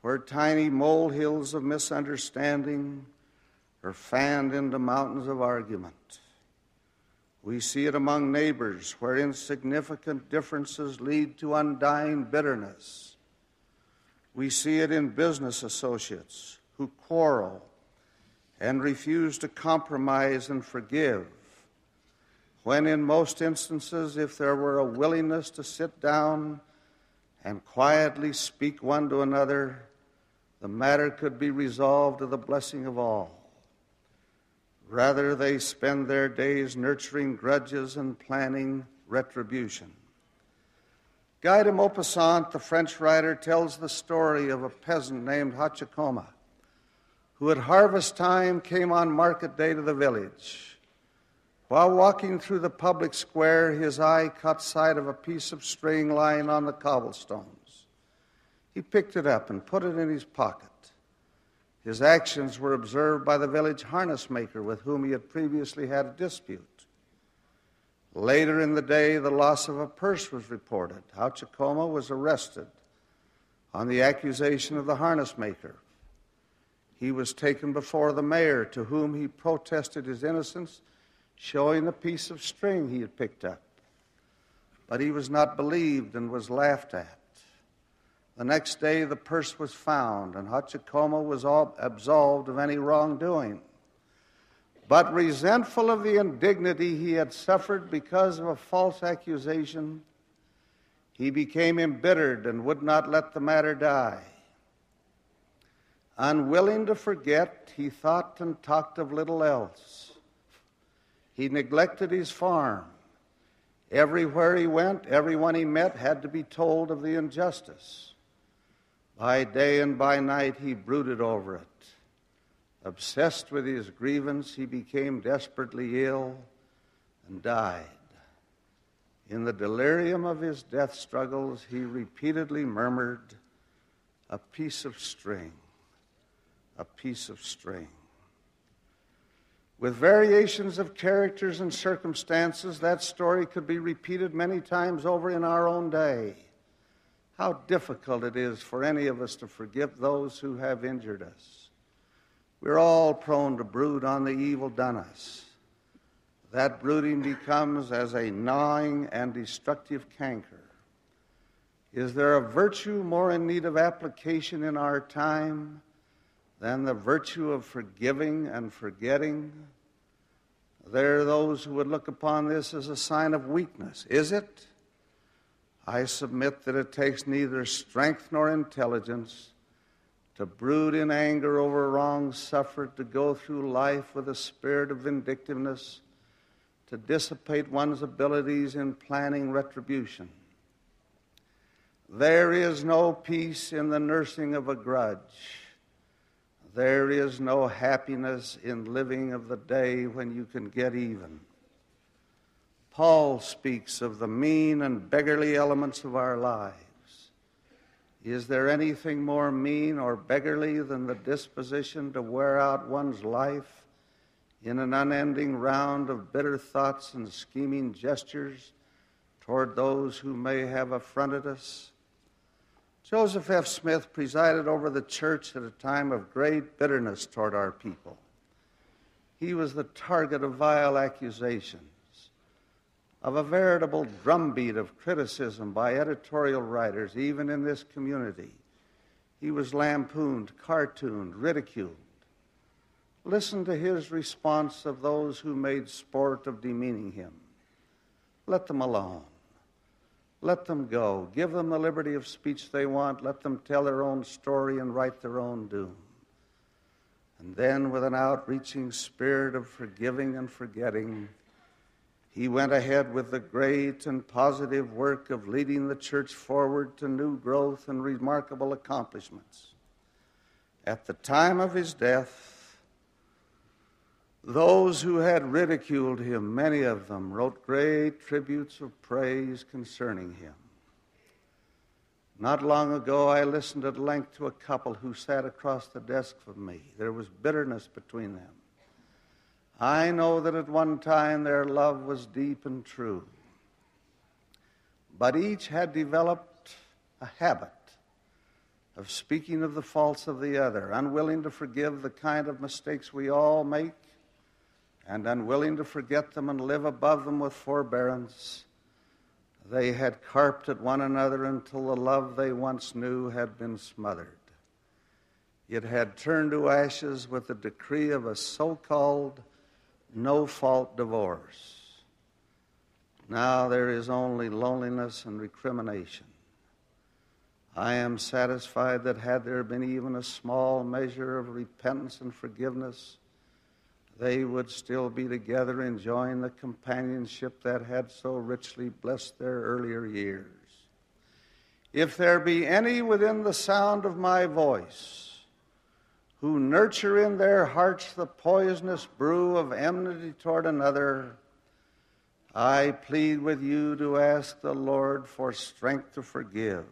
Speaker 4: where tiny molehills of misunderstanding are fanned into mountains of argument. We see it among neighbors where insignificant differences lead to undying bitterness. We see it in business associates who quarrel and refuse to compromise and forgive. When, in most instances, if there were a willingness to sit down and quietly speak one to another, the matter could be resolved to the blessing of all. Rather, they spend their days nurturing grudges and planning retribution. Guy de Maupassant, the French writer, tells the story of a peasant named Hauchecorne, who at harvest time came on market day to the village. While walking through the public square, his eye caught sight of a piece of string lying on the cobblestones. He picked it up and put it in his pocket. His actions were observed by the village harness maker with whom he had previously had a dispute. Later in the day, the loss of a purse was reported. Hauchecorne was arrested on the accusation of the harness maker. He was taken before the mayor, to whom he protested his innocence, showing a piece of string he had picked up. But he was not believed and was laughed at. The next day, the purse was found, and Hauchecorne was absolved of any wrongdoing. But resentful of the indignity he had suffered because of a false accusation, he became embittered and would not let the matter die. Unwilling to forget, he thought and talked of little else. He neglected his farm. Everywhere he went, everyone he met had to be told of the injustice. By day and by night, he brooded over it. Obsessed with his grievance, he became desperately ill and died. In the delirium of his death struggles, he repeatedly murmured, A piece of string, a piece of string. With variations of characters and circumstances, that story could be repeated many times over in our own day. How difficult it is for any of us to forgive those who have injured us. We're all prone to brood on the evil done us. That brooding becomes as a gnawing and destructive canker. Is there a virtue more in need of application in our time than the virtue of forgiving and forgetting? There are those who would look upon this as a sign of weakness. Is it? I submit that it takes neither strength nor intelligence to brood in anger over wrongs suffered, to go through life with a spirit of vindictiveness, to dissipate one's abilities in planning retribution. There is no peace in the nursing of a grudge. There is no happiness in living of the day when you can get even. Paul speaks of the mean and beggarly elements of our lives. Is there anything more mean or beggarly than the disposition to wear out one's life in an unending round of bitter thoughts and scheming gestures toward those who may have affronted us? Joseph F. Smith presided over the church at a time of great bitterness toward our people. He was the target of vile accusation of a veritable drumbeat of criticism by editorial writers, even in this community. He was lampooned, cartooned, ridiculed. Listen to his response of those who made sport of demeaning him. Let them alone. Let them go. Give them the liberty of speech they want. Let them tell their own story and write their own doom. And then, with an outreaching spirit of forgiving and forgetting, he went ahead with the great and positive work of leading the church forward to new growth and remarkable accomplishments. At the time of his death, those who had ridiculed him, many of them, wrote great tributes of praise concerning him. Not long ago, I listened at length to a couple who sat across the desk from me. There was bitterness between them. I know that at one time their love was deep and true. But each had developed a habit of speaking of the faults of the other, unwilling to forgive the kind of mistakes we all make, and unwilling to forget them and live above them with forbearance. They had carped at one another until the love they once knew had been smothered. It had turned to ashes with the decree of a so called no fault divorce. Now there is only loneliness and recrimination. I am satisfied that had there been even a small measure of repentance and forgiveness, they would still be together enjoying the companionship that had so richly blessed their earlier years. If there be any within the sound of my voice, who nurture in their hearts the poisonous brew of enmity toward another, I plead with you to ask the Lord for strength to forgive.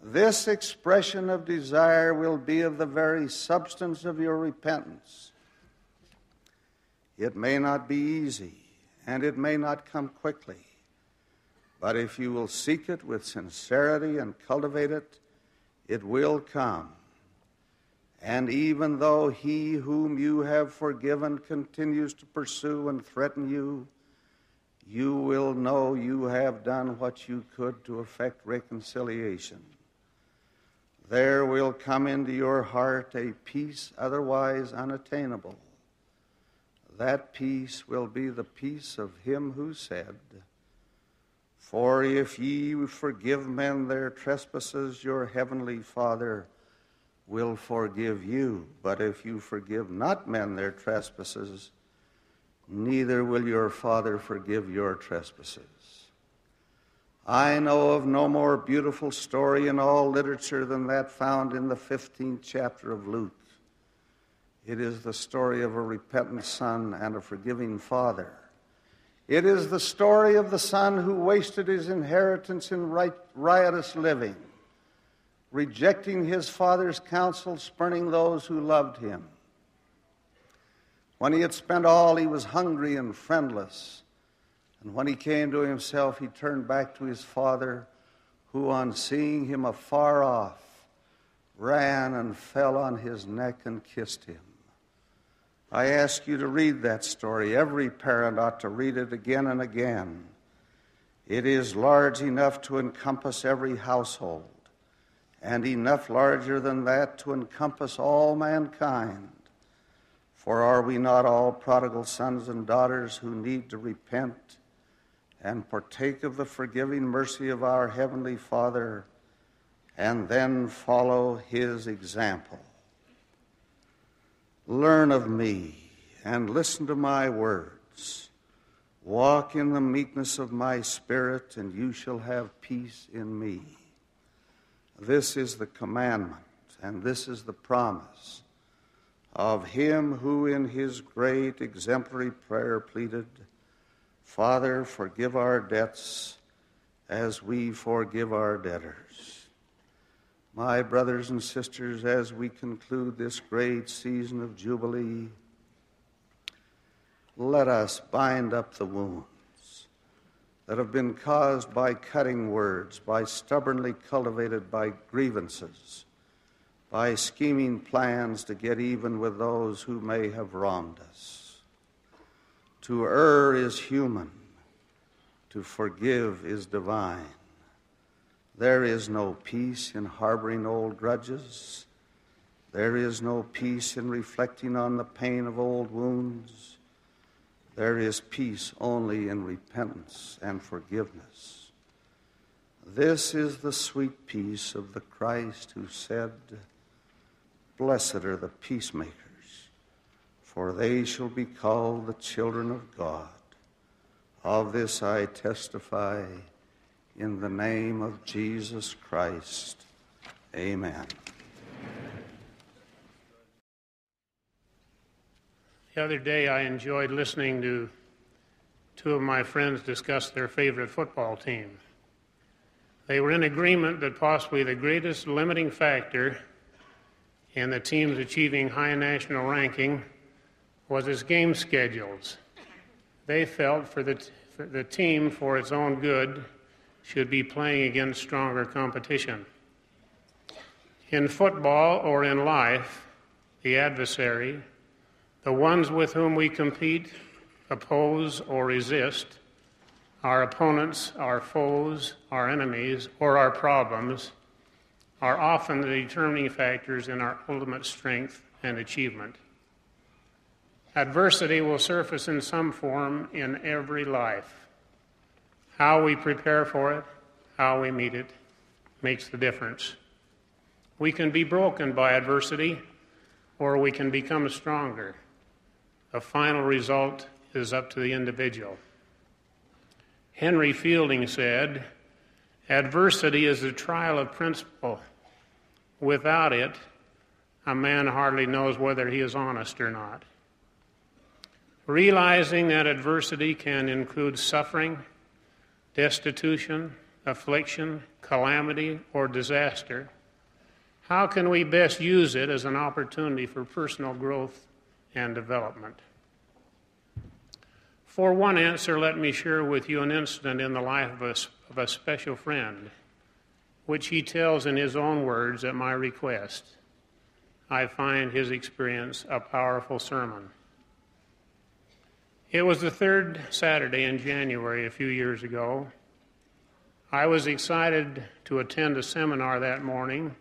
Speaker 4: This expression of desire will be of the very substance of your repentance. It may not be easy, and it may not come quickly, but if you will seek it with sincerity and cultivate it, it will come and even though he whom you have forgiven continues to pursue and threaten you, you will know you have done what you could to effect reconciliation. There will come into your heart a peace otherwise unattainable. That peace will be the peace of him who said, For if ye forgive men their trespasses, your heavenly Father will forgive you. But if you forgive not men their trespasses, neither will your Father forgive your trespasses. I know of no more beautiful story in all literature than that found in the 15th chapter of Luke. It is the story of a repentant son and a forgiving father. It is the story of the son who wasted his inheritance in riotous living rejecting his father's counsel, spurning those who loved him. When he had spent all, he was hungry and friendless. And when he came to himself, he turned back to his father, who, on seeing him afar off, ran and fell on his neck and kissed him. I ask you to read that story. Every parent ought to read it again and again. It is large enough to encompass every household and enough larger than that to encompass all mankind. For are we not all prodigal sons and daughters who need to repent and partake of the forgiving mercy of our Heavenly Father and then follow His example? Learn of me and listen to my words. Walk in the meekness of my spirit, and you shall have peace in me. This is the commandment, and this is the promise of him who, in his great exemplary prayer, pleaded, Father, forgive our debts as we forgive our debtors. My brothers and sisters, as we conclude this great season of Jubilee, let us bind up the wound that have been caused by cutting words, by stubbornly cultivated by grievances, by scheming plans to get even with those who may have wronged us. To err is human, to forgive is divine. There is no peace in harboring old grudges. There is no peace in reflecting on the pain of old wounds. There is peace only in repentance and forgiveness. This is the sweet peace of the Christ who said, Blessed are the peacemakers, for they shall be called the children of God. Of this I testify in the name of Jesus Christ. Amen.
Speaker 5: The other day, I enjoyed listening to two of my friends discuss their favorite football team. They were in agreement that possibly the greatest limiting factor in the team's achieving high national ranking was its game schedules. They felt for the, for the team, for its own good, should be playing against stronger competition. In football or in life, the adversary, the ones with whom we compete, oppose, or resist our opponents, our foes, our enemies, or our problems are often the determining factors in our ultimate strength and achievement. Adversity will surface in some form in every life. How we prepare for it, how we meet it, makes the difference. We can be broken by adversity, or we can become stronger. The final result is up to the individual. Henry Fielding said, Adversity is the trial of principle. Without it, a man hardly knows whether he is honest or not. Realizing that adversity can include suffering, destitution, affliction, calamity, or disaster, how can we best use it as an opportunity for personal growth and development? For one answer, let me share with you an incident in the life of a, of a special friend, which he tells in his own words at my request. I find his experience a powerful sermon. It was the third Saturday in January a few years ago. I was excited to attend a seminar that morning.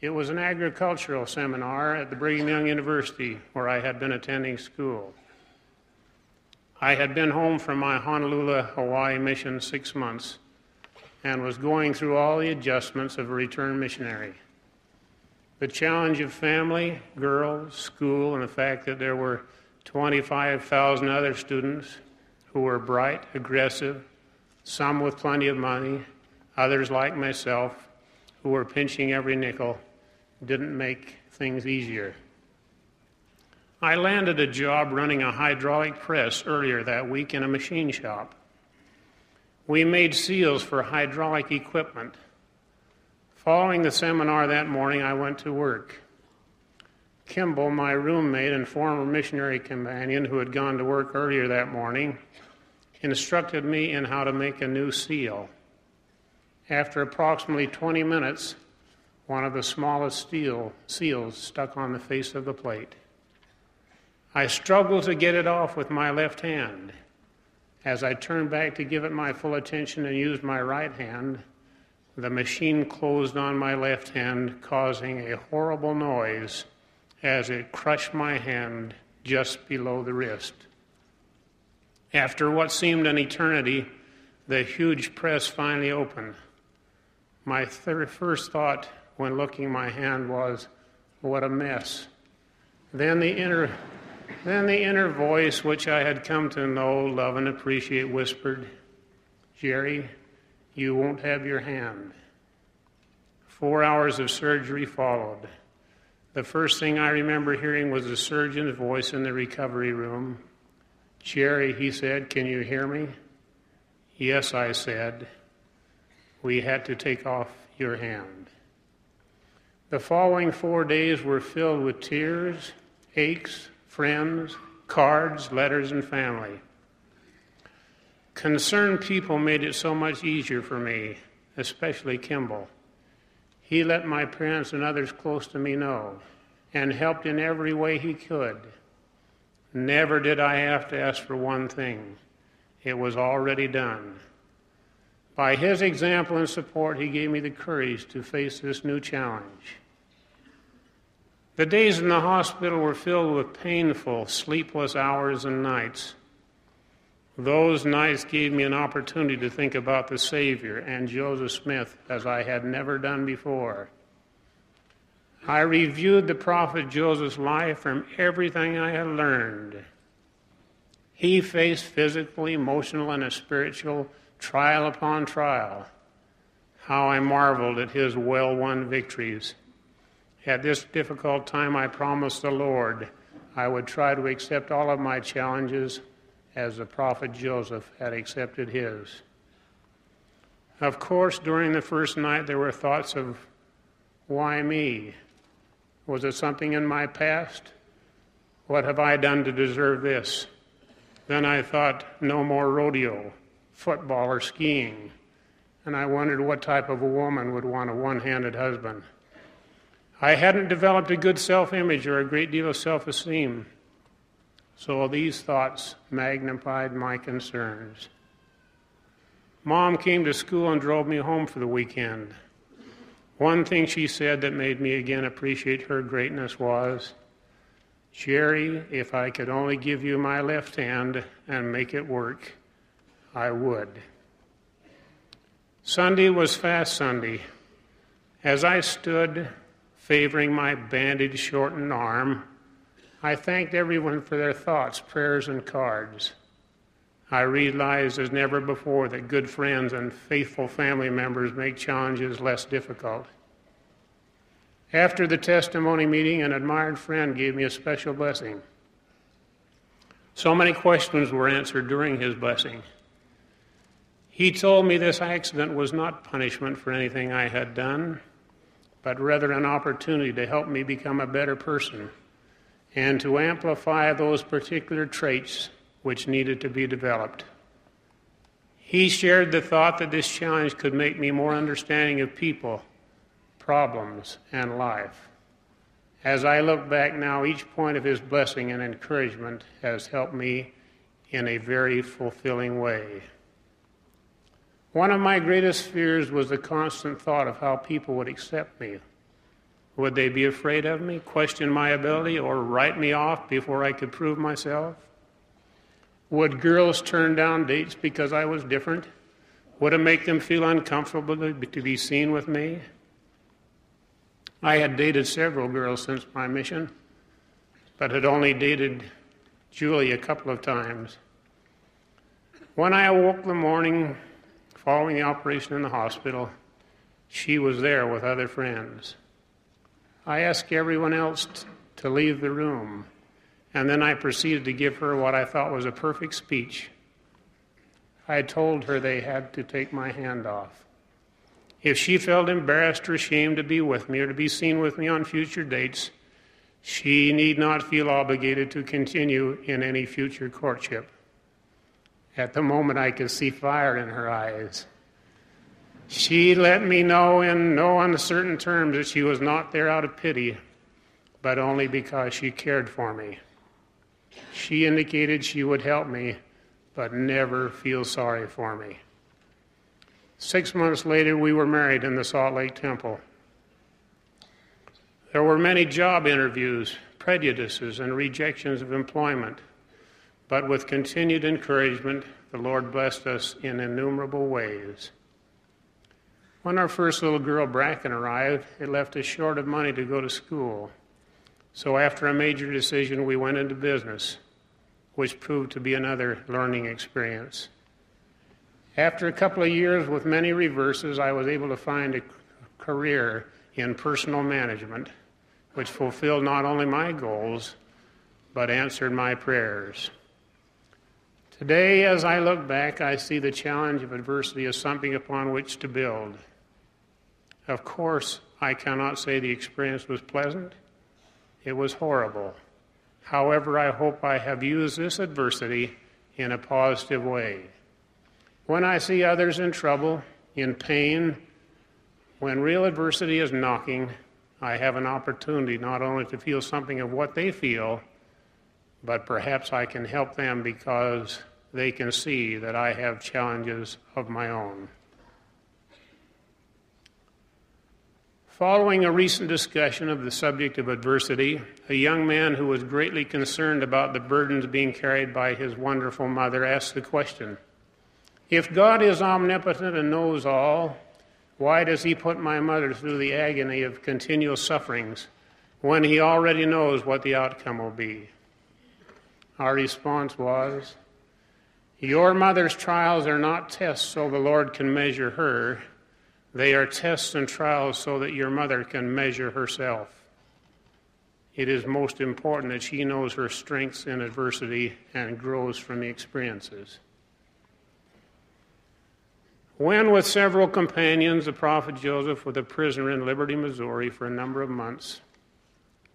Speaker 5: It was an agricultural seminar at the Brigham Young University where I had been attending school. I had been home from my Honolulu, Hawaii mission six months and was going through all the adjustments of a returned missionary. The challenge of family, girls, school, and the fact that there were 25,000 other students who were bright, aggressive, some with plenty of money, others like myself, who were pinching every nickel, didn't make things easier. I landed a job running a hydraulic press earlier that week in a machine shop. We made seals for hydraulic equipment. Following the seminar that morning, I went to work. Kimball, my roommate and former missionary companion who had gone to work earlier that morning, instructed me in how to make a new seal. After approximately 20 minutes, one of the smallest steel seals stuck on the face of the plate. I struggled to get it off with my left hand. As I turned back to give it my full attention and used my right hand, the machine closed on my left hand, causing a horrible noise as it crushed my hand just below the wrist. After what seemed an eternity, the huge press finally opened. My first thought when looking my hand was, What a mess. Then the inner then the inner voice, which I had come to know, love, and appreciate, whispered, Jerry, you won't have your hand. Four hours of surgery followed. The first thing I remember hearing was the surgeon's voice in the recovery room. Jerry, he said, can you hear me? Yes, I said. We had to take off your hand. The following four days were filled with tears, aches, friends, cards, letters, and family. Concerned people made it so much easier for me, especially Kimball. He let my parents and others close to me know and helped in every way he could. Never did I have to ask for one thing, it was already done. By his example and support, he gave me the courage to face this new challenge. The days in the hospital were filled with painful, sleepless hours and nights. Those nights gave me an opportunity to think about the Savior and Joseph Smith as I had never done before. I reviewed the prophet Joseph's life from everything I had learned. He faced physical, emotional, and spiritual trial upon trial. How I marveled at his well won victories. At this difficult time, I promised the Lord I would try to accept all of my challenges as the prophet Joseph had accepted his. Of course, during the first night, there were thoughts of, why me? Was it something in my past? What have I done to deserve this? Then I thought, no more rodeo, football, or skiing. And I wondered what type of a woman would want a one handed husband. I hadn't developed a good self image or a great deal of self esteem. So these thoughts magnified my concerns. Mom came to school and drove me home for the weekend. One thing she said that made me again appreciate her greatness was, Jerry, if I could only give you my left hand and make it work, I would. Sunday was Fast Sunday. As I stood favoring my bandage shortened arm, I thanked everyone for their thoughts, prayers, and cards. I realized as never before that good friends and faithful family members make challenges less difficult. After the testimony meeting, an admired friend gave me a special blessing. So many questions were answered during his blessing. He told me this accident was not punishment for anything I had done, but rather an opportunity to help me become a better person and to amplify those particular traits which needed to be developed. He shared the thought that this challenge could make me more understanding of people, problems, and life. As I look back now, each point of his blessing and encouragement has helped me in a very fulfilling way. One of my greatest fears was the constant thought of how people would accept me. Would they be afraid of me, question my ability, or write me off before I could prove myself? Would girls turn down dates because I was different? Would it make them feel uncomfortable to be seen with me? I had dated several girls since my mission, but had only dated Julie a couple of times. When I awoke the morning following the operation in the hospital, she was there with other friends. I asked everyone else to leave the room, and then I proceeded to give her what I thought was a perfect speech. I told her they had to take my hand off. If she felt embarrassed or ashamed to be with me or to be seen with me on future dates, she need not feel obligated to continue in any future courtship. At the moment, I could see fire in her eyes. She let me know in no uncertain terms that she was not there out of pity, but only because she cared for me. She indicated she would help me, but never feel sorry for me. Six months later, we were married in the Salt Lake Temple. There were many job interviews, prejudices, and rejections of employment. But with continued encouragement, the Lord blessed us in innumerable ways. When our first little girl, Bracken, arrived, it left us short of money to go to school. So, after a major decision, we went into business, which proved to be another learning experience. After a couple of years with many reverses, I was able to find a career in personal management, which fulfilled not only my goals, but answered my prayers. Today, as I look back, I see the challenge of adversity as something upon which to build. Of course, I cannot say the experience was pleasant. It was horrible. However, I hope I have used this adversity in a positive way. When I see others in trouble, in pain, when real adversity is knocking, I have an opportunity not only to feel something of what they feel, but perhaps I can help them because they can see that I have challenges of my own. Following a recent discussion of the subject of adversity, a young man who was greatly concerned about the burdens being carried by his wonderful mother asked the question If God is omnipotent and knows all, why does he put my mother through the agony of continual sufferings when he already knows what the outcome will be? Our response was, your mother's trials are not tests so the Lord can measure her. They are tests and trials so that your mother can measure herself. It is most important that she knows her strengths in adversity and grows from the experiences. When, with several companions, the prophet Joseph was a prisoner in Liberty, Missouri for a number of months,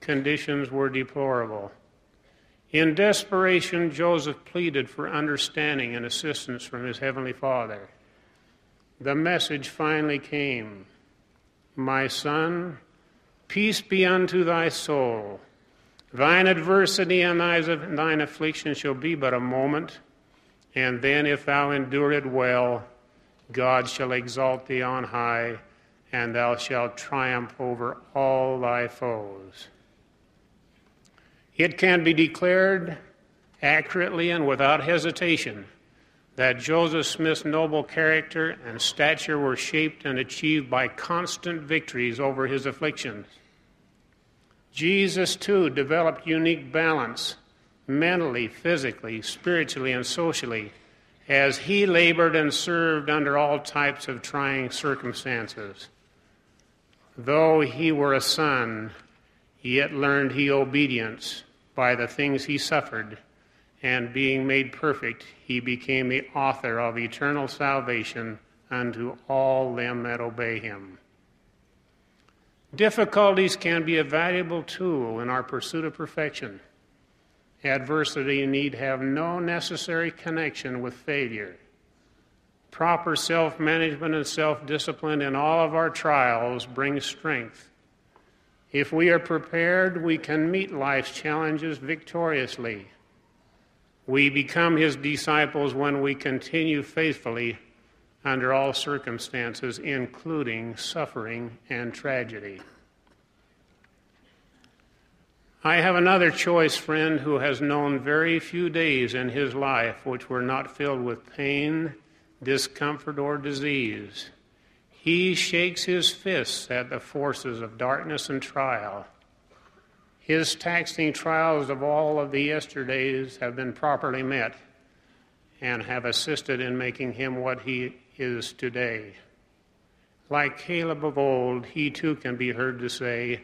Speaker 5: conditions were deplorable. In desperation, Joseph pleaded for understanding and assistance from his heavenly Father. The message finally came My son, peace be unto thy soul. Thine adversity and thine affliction shall be but a moment, and then, if thou endure it well, God shall exalt thee on high, and thou shalt triumph over all thy foes. It can be declared accurately and without hesitation that Joseph Smith's noble character and stature were shaped and achieved by constant victories over his afflictions. Jesus, too, developed unique balance mentally, physically, spiritually, and socially as he labored and served under all types of trying circumstances. Though he were a son, yet learned he obedience by the things he suffered, and being made perfect, he became the author of eternal salvation unto all them that obey him. Difficulties can be a valuable tool in our pursuit of perfection. Adversity need have no necessary connection with failure. Proper self management and self discipline in all of our trials brings strength. If we are prepared, we can meet life's challenges victoriously. We become his disciples when we continue faithfully under all circumstances, including suffering and tragedy. I have another choice friend who has known very few days in his life which were not filled with pain, discomfort, or disease. He shakes his fists at the forces of darkness and trial. His taxing trials of all of the yesterdays have been properly met and have assisted in making him what he is today. Like Caleb of old, he too can be heard to say,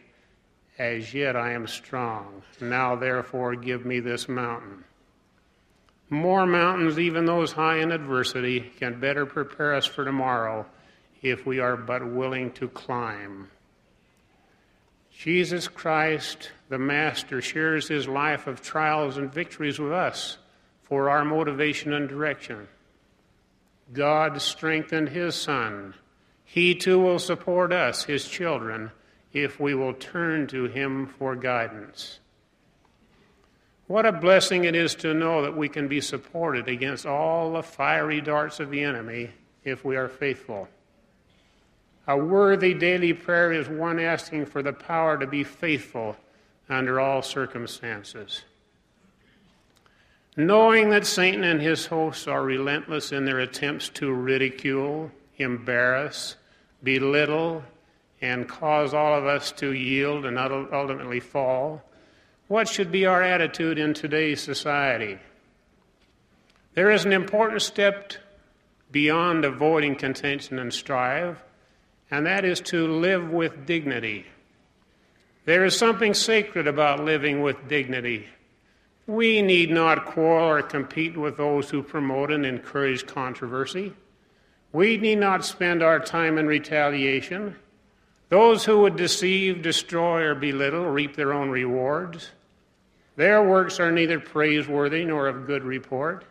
Speaker 5: as yet I am strong. Now therefore give me this mountain. More mountains, even those high in adversity, can better prepare us for tomorrow if we are but willing to climb. Jesus Christ, the Master, shares his life of trials and victories with us for our motivation and direction. God strengthened his Son. He too will support us, his children if we will turn to Him for guidance. What a blessing it is to know that we can be supported against all the fiery darts of the enemy if we are faithful. A worthy daily prayer is one asking for the power to be faithful under all circumstances. Knowing that Satan and his hosts are relentless in their attempts to ridicule, embarrass, belittle, and cause all of us to yield and ultimately fall, what should be our attitude in today's society? There is an important step beyond avoiding contention and strife, and that is to live with dignity. There is something sacred about living with dignity. We need not quarrel or compete with those who promote and encourage controversy. We need not spend our time in retaliation. Those who would deceive, destroy, or belittle reap their own rewards. Their works are neither praiseworthy nor of good report.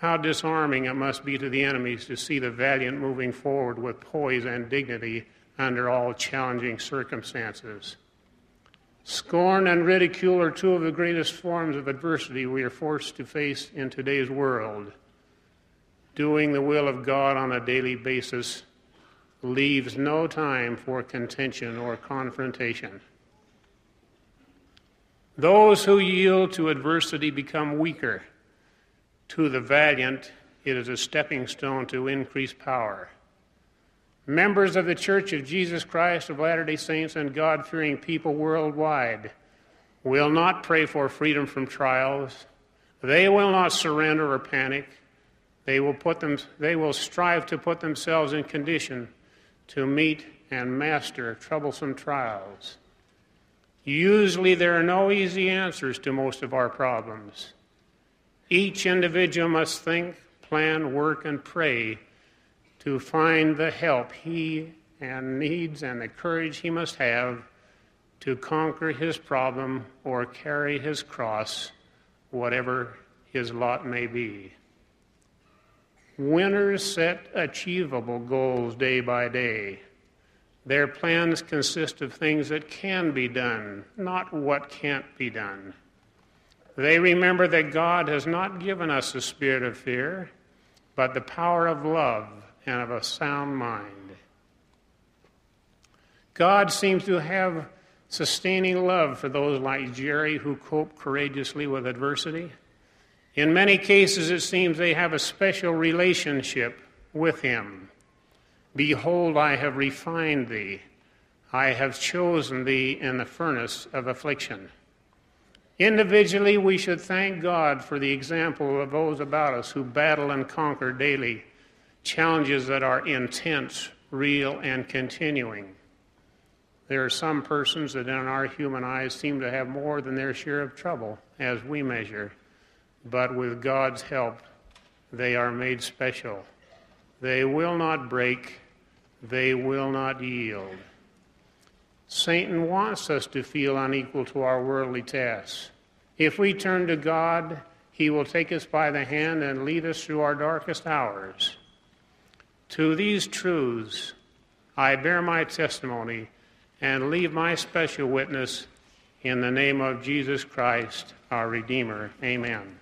Speaker 5: How disarming it must be to the enemies to see the valiant moving forward with poise and dignity under all challenging circumstances. Scorn and ridicule are two of the greatest forms of adversity we are forced to face in today's world. Doing the will of God on a daily basis leaves no time for contention or confrontation. Those who yield to adversity become weaker. To the valiant, it is a stepping stone to increased power. Members of the Church of Jesus Christ of Latter day Saints and God fearing people worldwide will not pray for freedom from trials. They will not surrender or panic. They will, put them, they will strive to put themselves in condition to meet and master troublesome trials. Usually, there are no easy answers to most of our problems. Each individual must think, plan, work, and pray to find the help he and needs and the courage he must have to conquer his problem or carry his cross, whatever his lot may be. Winners set achievable goals day by day. Their plans consist of things that can be done, not what can't be done. They remember that God has not given us a spirit of fear, but the power of love and of a sound mind. God seems to have sustaining love for those like Jerry who cope courageously with adversity. In many cases, it seems they have a special relationship with Him. Behold, I have refined thee, I have chosen thee in the furnace of affliction. Individually, we should thank God for the example of those about us who battle and conquer daily challenges that are intense, real, and continuing. There are some persons that, in our human eyes, seem to have more than their share of trouble as we measure, but with God's help, they are made special. They will not break, they will not yield. Satan wants us to feel unequal to our worldly tasks. If we turn to God, He will take us by the hand and lead us through our darkest hours. To these truths, I bear my testimony and leave my special witness in the name of Jesus Christ, our Redeemer. Amen.